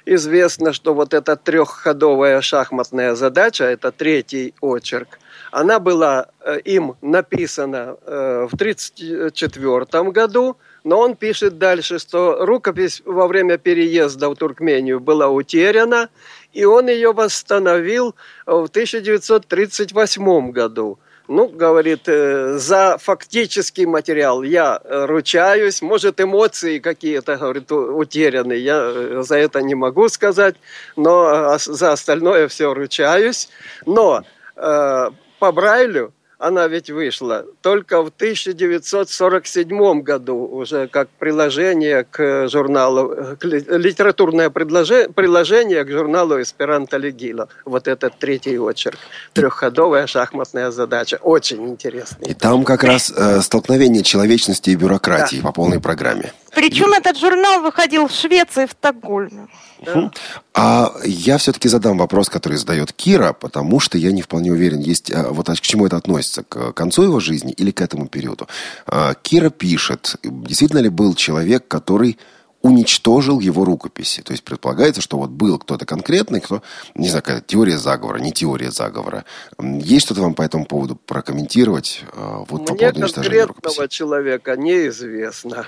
известно, что вот эта трехходовая шахматная задача, это третий очерк, она была э, им написана э, в 1934 году, но он пишет дальше, что рукопись во время переезда в Туркмению была утеряна, и он ее восстановил в 1938 году. Ну, говорит, э, за фактический материал я э, ручаюсь. Может, эмоции какие-то, говорит, утеряны. Я э, за это не могу сказать, но за остальное все ручаюсь. Но э, по Брайлю она ведь вышла только в 1947 году, уже как приложение к журналу, к литературное приложение к журналу «Эсперанто Легила». Вот этот третий очерк. Трехходовая шахматная задача. Очень интересный. И там как раз э, столкновение человечности и бюрократии да. по полной программе. Причем этот журнал выходил в Швеции, в Стокгольме. Да. А я все-таки задам вопрос, который задает Кира, потому что я не вполне уверен, есть а, вот к чему это относится, к концу его жизни или к этому периоду. А, Кира пишет, действительно ли был человек, который уничтожил его рукописи. То есть предполагается, что вот был кто-то конкретный, кто, не знаю, какая теория заговора, не теория заговора. Есть что-то вам по этому поводу прокомментировать? А, вот Мне по поводу конкретного рукописи? человека неизвестно.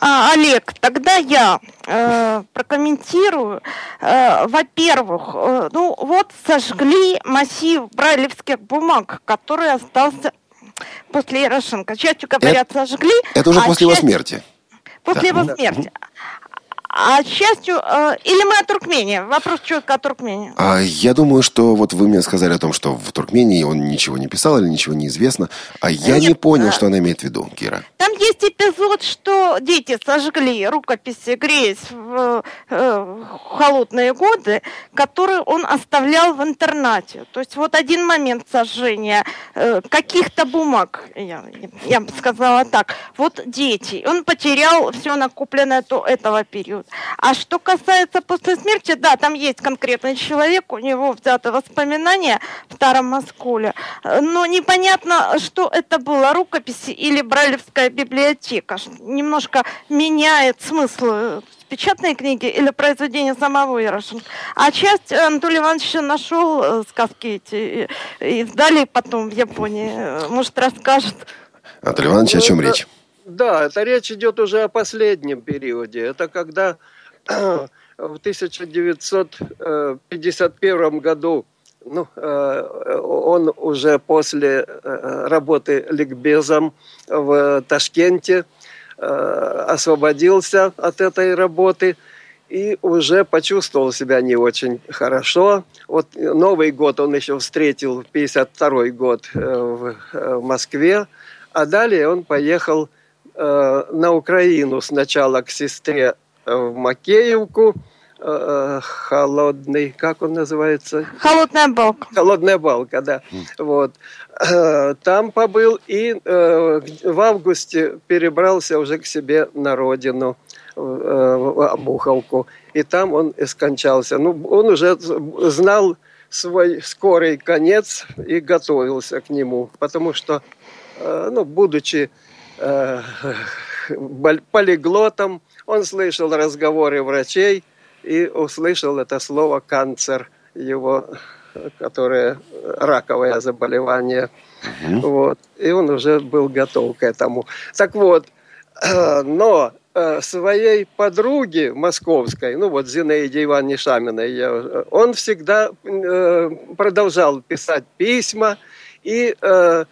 А, Олег, тогда я э, прокомментирую. Э, во-первых, э, ну вот сожгли массив брайлевских бумаг, который остался после Ярошенко. Частью говорят, это, сожгли. Это уже а после часть... его смерти. После да. его смерти. А счастью, э, или мы о Туркмении? Вопрос четко о Туркмении. А, я думаю, что вот вы мне сказали о том, что в Туркмении он ничего не писал или ничего не известно. А я Нет, не понял, а... что она имеет в виду, Кира. Там есть эпизод, что дети сожгли рукописи Грейс в э, холодные годы, которые он оставлял в интернате. То есть вот один момент сожжения э, каких-то бумаг, я, я бы сказала так. Вот дети. Он потерял все накопленное до этого периода период. А что касается после смерти, да, там есть конкретный человек, у него взято воспоминания в Старом Москуле, но непонятно, что это было, рукописи или Брайлевская библиотека. Немножко меняет смысл э, печатные книги или произведения самого Ярошенко. А часть Анатолий Иванович нашел э, сказки эти и издали потом в Японии. Может, расскажет. Анатолий Иванович, о чем речь? Да, это речь идет уже о последнем периоде. Это когда в 1951 году ну, он уже после работы ликбезом в Ташкенте освободился от этой работы – и уже почувствовал себя не очень хорошо. Вот Новый год он еще встретил, 52 год э, в э, Москве, а далее он поехал э, на Украину сначала к сестре в Макеевку, холодный, как он называется? Холодная балка. Холодная балка, да. Вот. Там побыл и в августе перебрался уже к себе на родину в Обуховку. И там он и скончался. Ну, он уже знал свой скорый конец и готовился к нему. Потому что, э, ну, будучи э, полиглотом, он слышал разговоры врачей и услышал это слово «канцер», его, которое раковое заболевание. Угу. Вот. И он уже был готов к этому. Так вот, э, но Э, своей подруге московской, ну вот Зинаиде Ивановне Шаминой, он всегда э, продолжал писать письма и э,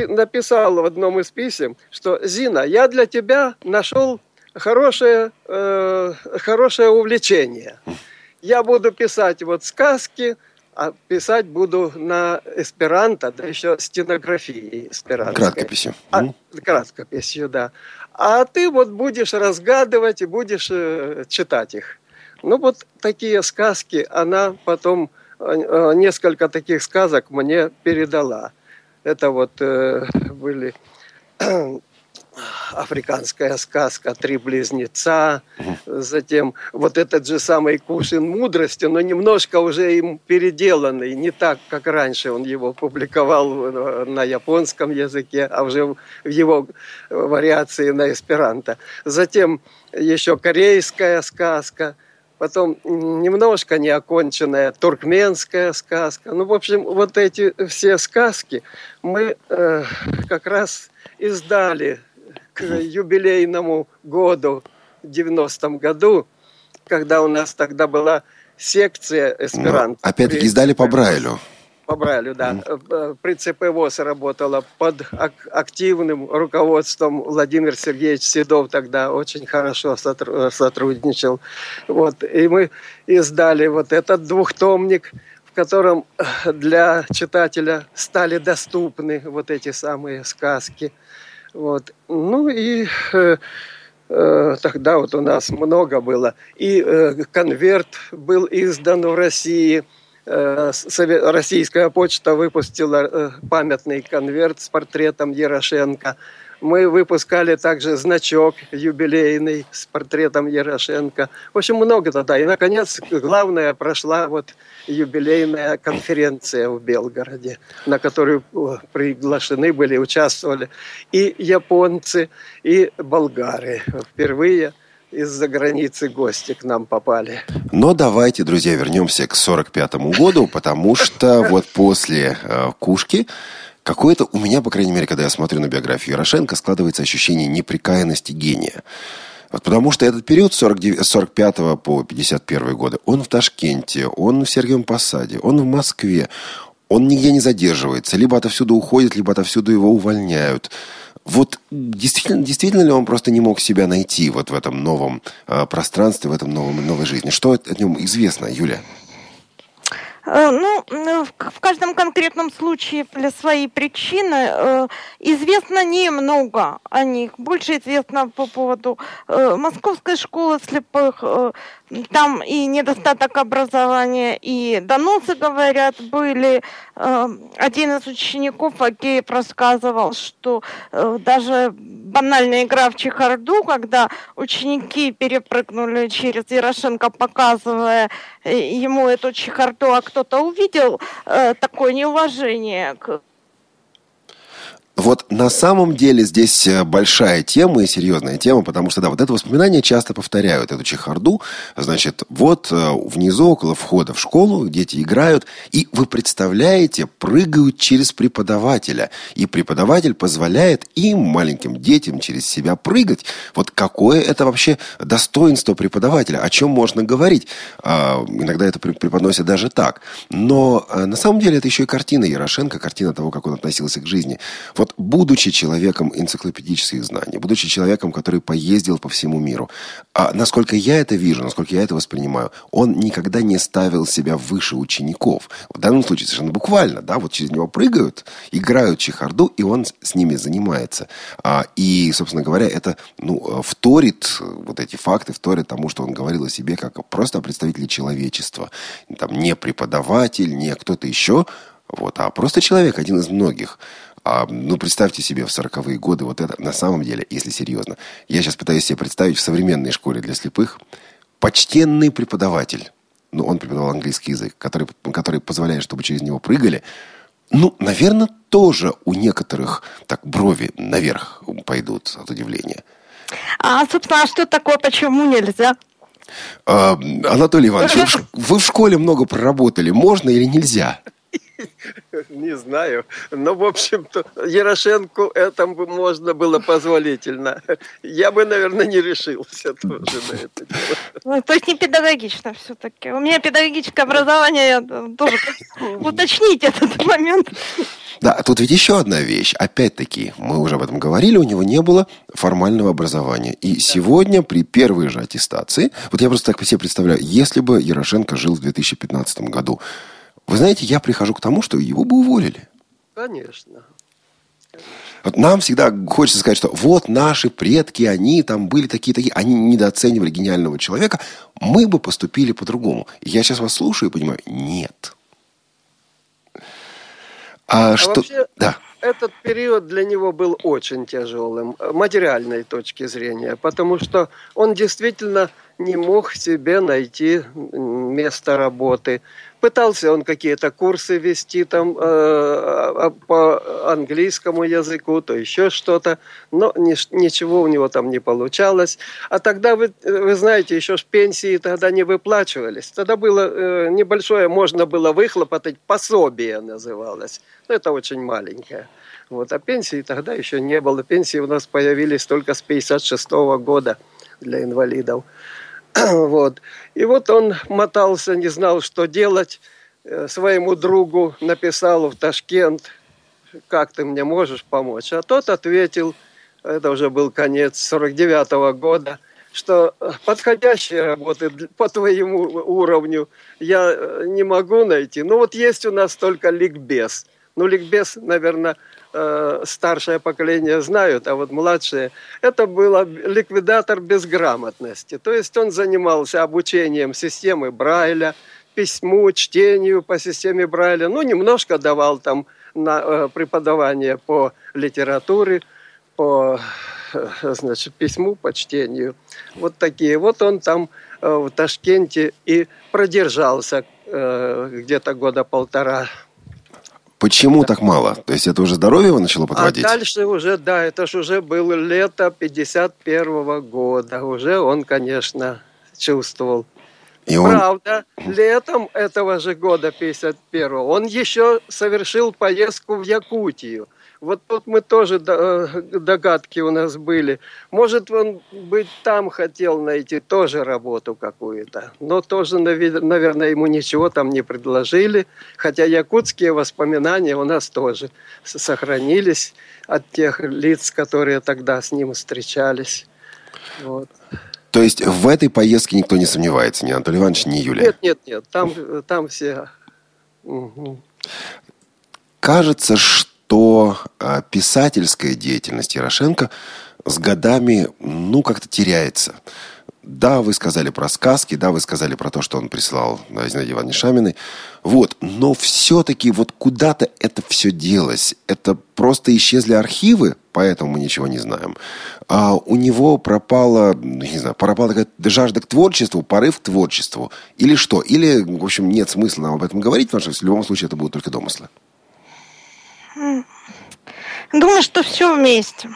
написал в одном из писем, что «Зина, я для тебя нашел хорошее, хорошее увлечение. Я буду писать вот сказки, а писать буду на эсперанто, да еще стенографией эсперанто. Краткописью. А, краткописью, да. А ты вот будешь разгадывать и будешь э, читать их. Ну вот такие сказки она потом, э, э несколько таких сказок мне передала. Это вот э, были африканская сказка «Три близнеца», затем вот этот же самый «Кушин мудрости», но немножко уже им переделанный, не так, как раньше он его публиковал на японском языке, а уже в его вариации на эсперанто. Затем еще корейская сказка – потом немножко неоконченная туркменская сказка. Ну, в общем, вот эти все сказки мы э, как раз издали к юбилейному году, в 90-м году, когда у нас тогда была секция эсперанто. Ну, опять-таки издали по Брайлю. По Брайлю, да. Mm. При ЦП работала под активным руководством Владимир Сергеевич Седов тогда очень хорошо сотрудничал. Вот. И мы издали вот этот двухтомник, в котором для читателя стали доступны вот эти самые сказки – вот. Ну и э, э, тогда вот у нас много было. И э, конверт был издан в России. Э, Российская почта выпустила э, памятный конверт с портретом Ярошенко. Мы выпускали также значок юбилейный с портретом Ярошенко. В общем, много тогда. И, наконец, главное, прошла вот юбилейная конференция в Белгороде, на которую приглашены были, участвовали и японцы, и болгары. Впервые из-за границы гости к нам попали. Но давайте, друзья, вернемся к 45 году, потому что вот после э, Кушки Какое-то у меня, по крайней мере, когда я смотрю на биографию Ярошенко, складывается ощущение неприкаянности гения. Вот потому что этот период с 45 по 51 годы, он в Ташкенте, он в Сергиевом Посаде, он в Москве, он нигде не задерживается, либо отовсюду уходит, либо отовсюду его увольняют. Вот действительно, действительно ли он просто не мог себя найти вот в этом новом э, пространстве, в этом новом, новой жизни? Что о нем известно, Юля? Э, ну, в каждом конкретном случае для своей причины э, известно немного о них. Больше известно по поводу э, Московской школы слепых, там и недостаток образования, и доносы, говорят, были. Один из учеников, Агеев, рассказывал, что даже банальная игра в чехарду, когда ученики перепрыгнули через Ярошенко, показывая ему эту чехарду, а кто-то увидел э, такое неуважение к Вот на самом деле здесь э, большая тема и серьезная тема, потому что, да, вот это воспоминание часто повторяют, эту чехарду. Значит, вот э, внизу, около входа в школу, дети играют, и вы представляете, прыгают через преподавателя. И преподаватель позволяет им, маленьким детям, через себя прыгать. Вот какое это вообще достоинство преподавателя, о чем можно говорить. А, иногда это преподносят даже так. Но э, на самом деле это еще и картина Ярошенко, картина того, как он относился к жизни. Вот будучи человеком энциклопедических знаний, будучи человеком, который поездил по всему миру, а насколько я это вижу, насколько я это воспринимаю, он никогда не ставил себя выше учеников. В данном случае совершенно буквально, да, вот через него прыгают, играют чехарду, и он с ними занимается. А, и, собственно говоря, это, ну, вторит, вот эти факты вторят тому, что он говорил о себе как просто о представителе человечества. Там не преподаватель, не кто-то еще, вот, а просто человек, один из многих. А, ну, представьте себе в 40-е годы вот это, на самом деле, если серьезно. Я сейчас пытаюсь себе представить в современной школе для слепых почтенный преподаватель, ну, он преподавал английский язык, который, который позволяет, чтобы через него прыгали, ну, наверное, тоже у некоторых так брови наверх пойдут от удивления. А, собственно, а что такое, почему нельзя? А, Анатолий Иванович, вы в, вы в школе много проработали, можно или нельзя? Не знаю. Но, в общем-то, Ярошенко это можно было позволительно. Я бы, наверное, не решился тоже на это дело. Ну, то есть не педагогично все-таки. У меня педагогическое образование, я тоже уточнить этот момент. Да, тут ведь еще одна вещь. Опять-таки, мы уже об этом говорили, у него не было формального образования. И да. сегодня при первой же аттестации, вот я просто так себе представляю, если бы Ярошенко жил в 2015 году, вы знаете, я прихожу к тому, что его бы уволили. Конечно. Вот нам всегда хочется сказать, что вот наши предки, они там были такие-такие, они недооценивали гениального человека, мы бы поступили по-другому. Я сейчас вас слушаю и понимаю, нет. А, а что... Вообще, да. Этот период для него был очень тяжелым, материальной точки зрения, потому что он действительно не мог себе найти место работы. Пытался он какие-то курсы вести там э, а, по английскому языку, то еще что-то, но ни, ничего у него там не получалось. А тогда, вы, вы знаете, еще ж пенсии тогда не выплачивались. Тогда было э, небольшое, можно было выхлопотать, пособие называлось. Но это очень маленькое. Вот, а пенсии тогда еще не было. Пенсии у нас появились только с 56 -го года для инвалидов. Вот. И вот он мотался, не знал, что делать. Э, своему другу написал в Ташкент, как ты мне можешь помочь? А тот ответил, это уже был конец 49 -го года, что подходящие работы по твоему уровню я э, не могу найти. Ну вот есть у нас только ликбез. Ну ликбез, наверное, э, старшее поколение знают, а вот младшее, это был ликвидатор безграмотности. То есть он занимался обучением системы Брайля, письму, чтению по системе Брайля. Ну, немножко давал там на э, преподавание по литературе, по э, значит, письму, по чтению. Вот такие. Вот он там в Ташкенте и продержался где-то года полтора Почему так мало? То есть это уже здоровье его начало подводить? А дальше уже, да, это же уже было лето 51 -го года. Уже он, конечно, чувствовал. И он... Правда, летом этого же года 51 он еще совершил поездку в Якутию. Вот тут мы тоже э, догадки у нас были. Может, он быть там хотел найти тоже работу какую-то. Но тоже, наверное, ему ничего там не предложили. Хотя якутские воспоминания у нас тоже сохранились от тех лиц, которые тогда с ним встречались. Вот. То есть в этой поездке никто не сомневается, ни Анатолий Иванович, ни Юлия? Нет, нет, нет, там, там все... Угу. Кажется, что то а, писательская деятельность Ярошенко с годами, ну, как-то теряется. Да, вы сказали про сказки, да, вы сказали про то, что он прислал да, Зинаиде Ивановне Шаминой. Вот, но все-таки вот куда-то это все делось. Это просто исчезли архивы, поэтому мы ничего не знаем. А у него пропала, не знаю, пропала такая жажда к творчеству, порыв к творчеству. Или что? Или, в общем, нет смысла нам об этом говорить, потому что в любом случае это будут только домыслы. Думаю, что все вместе.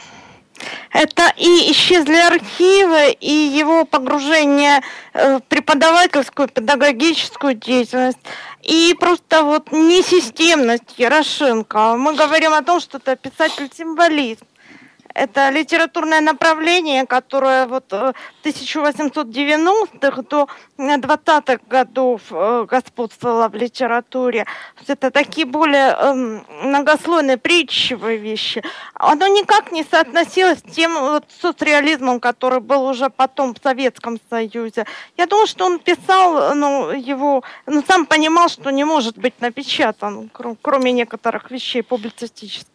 Это и исчезли архивы, и его погружение в преподавательскую, педагогическую деятельность, и просто вот несистемность Ярошенко. Мы говорим о том, что это писатель-символист. Это литературное направление, которое вот в 1890-х до 20-х годов э, господствовало в литературе. Это такие более эм, многослойные, притчевые вещи. Оно никак не соотносилось с тем вот, соцреализмом, который был уже потом в Советском Союзе. Я думаю, что он писал, ну, его, ну, сам понимал, что не может быть напечатан, кроме некоторых вещей публицистических.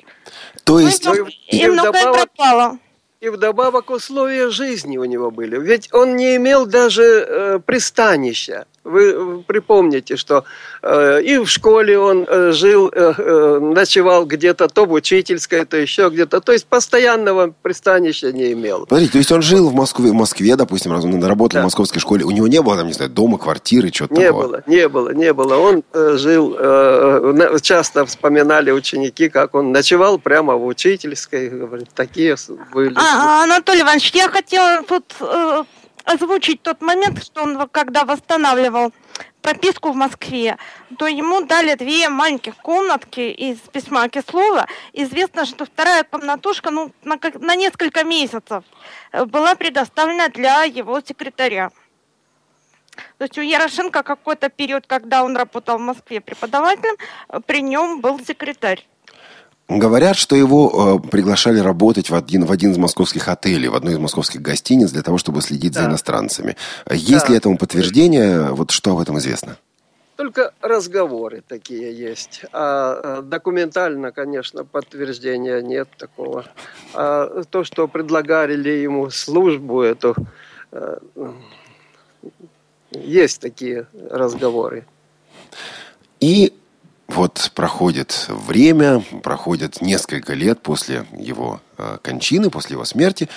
То есть... Ну, и, и многое вдобавок, пропало. И вдобавок условия жизни у него были. Ведь он не имел даже э, пристанища. Вы припомните, что э, и в школе он э, жил, э, э, ночевал где-то, то в учительской, то еще где-то. То есть постоянного пристанища не имел. Подождите, то есть он жил в Москве, в Москве, допустим, он работал да. в московской школе. У него не было, там, не знаю, дома, квартиры, что-то Не такого? было, не было, не было. Он э, жил, э, часто вспоминали ученики, как он ночевал прямо в учительской. Говорит, такие были. А, Анатолий Иванович, я хотела тут э, озвучить тот момент, что он, когда восстанавливал прописку в Москве, то ему дали две маленьких комнатки из письма Кислова. Известно, что вторая комнатушка ну, на, на несколько месяцев э, была предоставлена для его секретаря. То есть у Ярошенко какой-то период, когда он работал в Москве преподавателем, э, при нем был секретарь. Говорят, что его э, приглашали работать в один, в один из московских отелей, в одной из московских гостиниц для того, чтобы следить да. за иностранцами. Есть да. ли этому подтверждение? Вот что об этом известно? Только разговоры такие есть. А, а документально, конечно, подтверждения нет такого. А то, что предлагали ему службу эту, э, есть такие разговоры. И вот проходит время, проходит несколько лет после его э, кончины, после его смерти,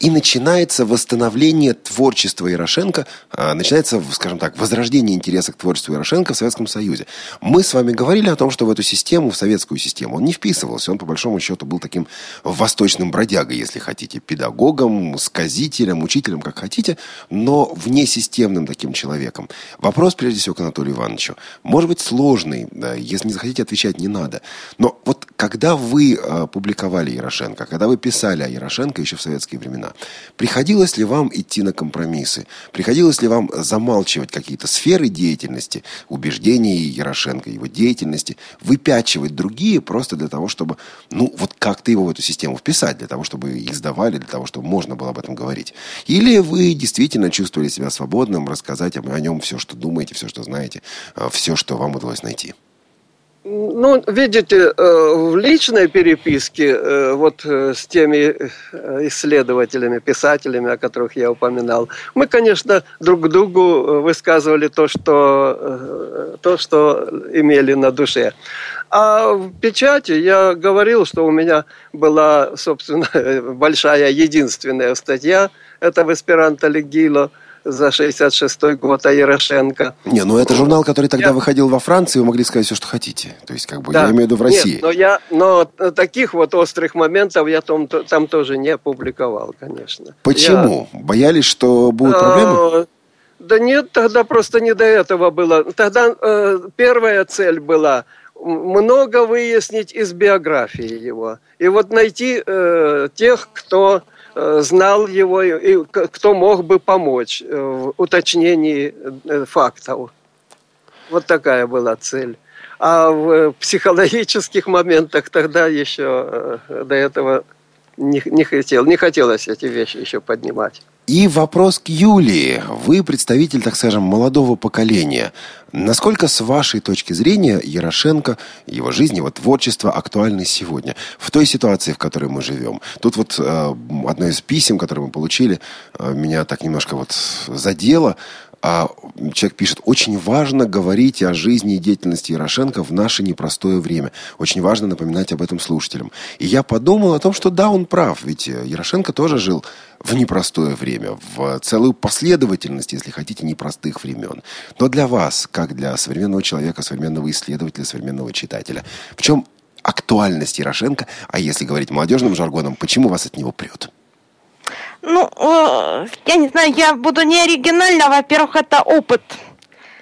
и начинается восстановление творчества Ярошенко, а, начинается, скажем так, возрождение интереса к творчеству Ярошенко в Советском Союзе. Мы с вами говорили о том, что в эту систему, в советскую систему, он не вписывался. Он, по большому счету, был таким восточным бродягой, если хотите, педагогом, сказителем, учителем, как хотите, но внесистемным таким человеком. Вопрос, прежде всего, к Анатолию Ивановичу. Может быть, сложный, да, если не захотите отвечать, не надо. Но вот когда вы э, публиковали Ярошенко, когда вы писали о Ярошенко еще в советские времена, приходилось ли вам идти на компромиссы? Приходилось ли вам замалчивать какие-то сферы деятельности, убеждений Ярошенко, его деятельности, выпячивать другие просто для того, чтобы, ну, вот как-то его в эту систему вписать, для того, чтобы их сдавали, для того, чтобы можно было об этом говорить? Или вы действительно чувствовали себя свободным рассказать о нем все, что думаете, все, что знаете, э, все, что вам удалось найти? Ну, видите, э, в личной переписке э, вот э, с теми исследователями, писателями, о которых я упоминал, мы, конечно, друг другу высказывали то, что, то, что имели на душе. А в печати я говорил, что у меня была, собственно, большая единственная статья, это в эсперанто Легило, за 66 год, а Ярошенко. Не, ну это журнал, который тогда я... выходил во Франции, вы могли сказать все, что хотите. То есть, как бы, да. я имею в виду в России. Нет, но, я, но таких вот острых моментов я там, там тоже не опубликовал, конечно. Почему? Я... Боялись, что будут а, проблемы? Да нет, тогда просто не до этого было. Тогда э, первая цель была много выяснить из биографии его. И вот найти э, тех, кто знал его и кто мог бы помочь э, в уточнении э, фактов. Вот такая была цель. А в психологических моментах тогда еще до этого не, не хотел, не хотелось эти вещи еще поднимать. И вопрос к Юлии. Вы представитель, так скажем, молодого поколения. Насколько, с вашей точки зрения, Ярошенко, его жизнь, его творчество актуальны сегодня? В той ситуации, в которой мы живем. Тут вот э, одно из писем, которое мы получили, э, меня так немножко вот задело а человек пишет, очень важно говорить о жизни и деятельности Ярошенко в наше непростое время. Очень важно напоминать об этом слушателям. И я подумал о том, что да, он прав, ведь Ярошенко тоже жил в непростое время, в целую последовательность, если хотите, непростых времен. Но для вас, как для современного человека, современного исследователя, современного читателя, в чем актуальность Ярошенко, а если говорить молодежным жаргоном, почему вас от него прет? Ну, э, я не знаю, я буду не оригинальна. Во-первых, это опыт.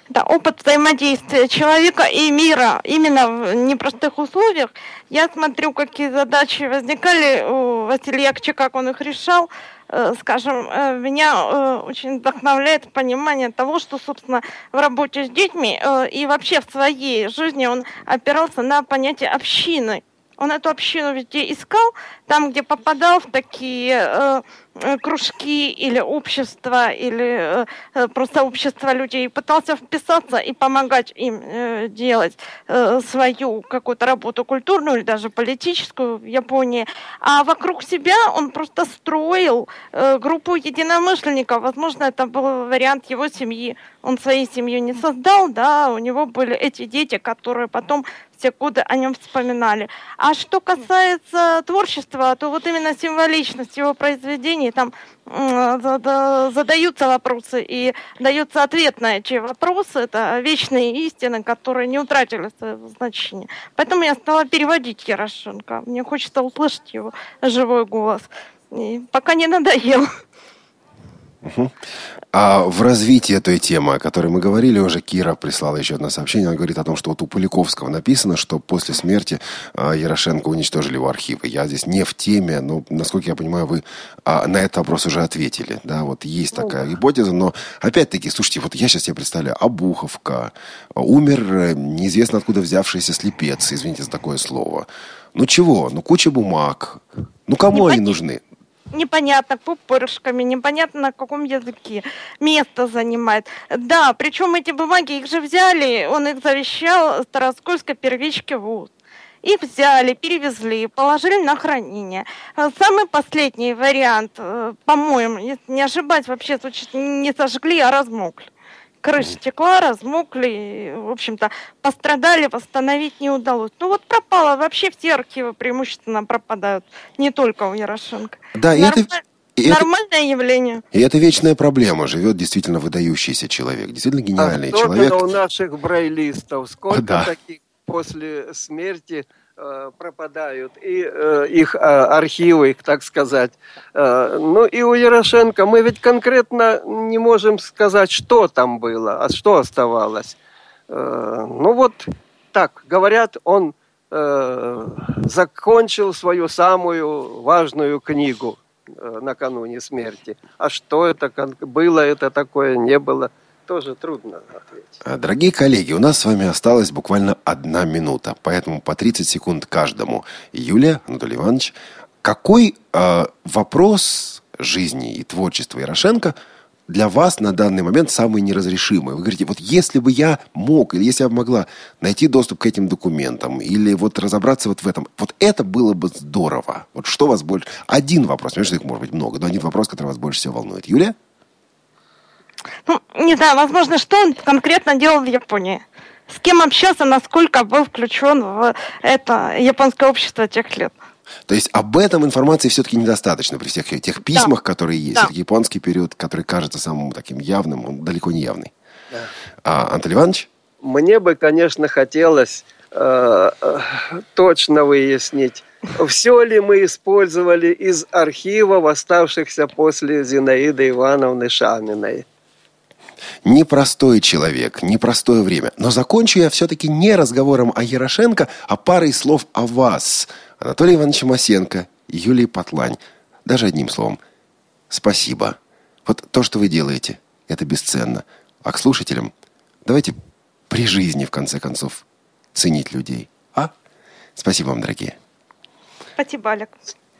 Это опыт взаимодействия человека и мира именно в непростых условиях. Я смотрю, какие задачи возникали у Василия Яковлевича, как он их решал. Э, скажем, э, меня очень вдохновляет понимание того, что, собственно, в работе с детьми и вообще в своей жизни он опирался на понятие общины. Он эту общину везде искал, там, где попадал в такие э, э кружки или общества, или э, просто общество людей, пытался вписаться и помогать им э, делать э, свою какую-то работу культурную или даже политическую в Японии. А вокруг себя он просто строил э, группу единомышленников. Возможно, это был вариант его семьи. Он своей семью не создал, да, у него были эти дети, которые потом все годы о нем вспоминали. А что касается творчества, то вот именно символичность его произведений, там задаются вопросы и дается ответ на эти вопросы. Это вечные истины, которые не утратили своего значения. Поэтому я стала переводить Ярошенко. Мне хочется услышать его живой голос. И пока не надоел. Угу. А в развитии этой темы, о которой мы говорили уже, Кира прислала еще одно сообщение. Она говорит о том, что вот у Поляковского написано, что после смерти а, Ярошенко уничтожили его архивы. Я здесь не в теме, но, насколько я понимаю, вы а, на этот вопрос уже ответили. Да, вот есть ну такая гипотеза, но опять-таки, слушайте, вот я сейчас себе представляю, Обуховка, умер э, неизвестно откуда взявшийся слепец, извините за такое слово. Ну чего? Ну куча бумаг. Ну кому не они нужны? Непонятно, пупырышками, непонятно на каком языке, место занимает. Да, причем эти бумаги, их же взяли, он их завещал Староскольской первичке ВУЗ. Их взяли, перевезли, положили на хранение. Самый последний вариант, э, по-моему, не ошибаюсь, вообще не сожгли, а размокли крыша текла, размокли, в общем-то, пострадали, восстановить не удалось. Ну вот пропало, вообще все архивы преимущественно пропадают, не только у Ярошенко. Да, и это... И Нормальное это, явление. И это вечная проблема. Живет действительно выдающийся человек, действительно гениальный а человек. у наших брайлистов. Сколько да. таких после смерти пропадают, и э, их э, архивы, так сказать. Э, ну и у Ярошенко мы ведь конкретно не можем сказать, что там было, а что оставалось. Э, ну вот так, говорят, он э, закончил свою самую важную книгу э, накануне смерти. А что это было, это такое, не было – тоже трудно ответить. А, дорогие коллеги, у нас с вами осталась буквально одна минута, поэтому по 30 секунд каждому. Юлия, Анатолий Иванович, какой э, вопрос жизни и творчества Ярошенко для вас на данный момент самый неразрешимый? Вы говорите, вот если бы я мог, или если я бы могла найти доступ к этим документам, или вот разобраться вот в этом, вот это было бы здорово. Вот что вас больше... Один вопрос, конечно, их может быть много, но один вопрос, который вас больше всего волнует. Юлия? Ну, не знаю, возможно, что он конкретно делал в Японии. С кем общался, насколько был включен в это японское общество тех лет. То есть об этом информации все-таки недостаточно при всех тех письмах, да. которые есть. Да. японский период, который кажется самым таким явным, он далеко не явный. Да. А, Антон Иванович? Мне бы, конечно, хотелось э, э, точно выяснить, все ли мы использовали из архивов, оставшихся после Зинаиды Ивановны Шаминой непростой человек, непростое время. Но закончу я все-таки не разговором о Ярошенко, а парой слов о вас, Анатолий Иванович Масенко Юлии Потлань. Даже одним словом. Спасибо. Вот то, что вы делаете, это бесценно. А к слушателям давайте при жизни, в конце концов, ценить людей. А? Спасибо вам, дорогие. Спасибо, Олег.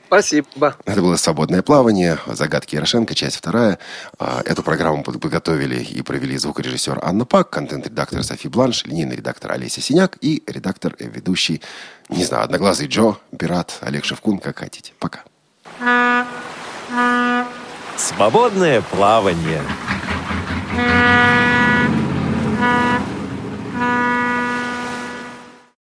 Спасибо. Это было «Свободное плавание», «Загадки Ярошенко», часть вторая. А, эту программу подготовили и провели звукорежиссер Анна Пак, контент-редактор Софи Бланш, линейный редактор Олеся Синяк и редактор ведущий, не знаю, одноглазый Джо, пират Олег Шевкун, как хотите. Пока. «Свободное плавание».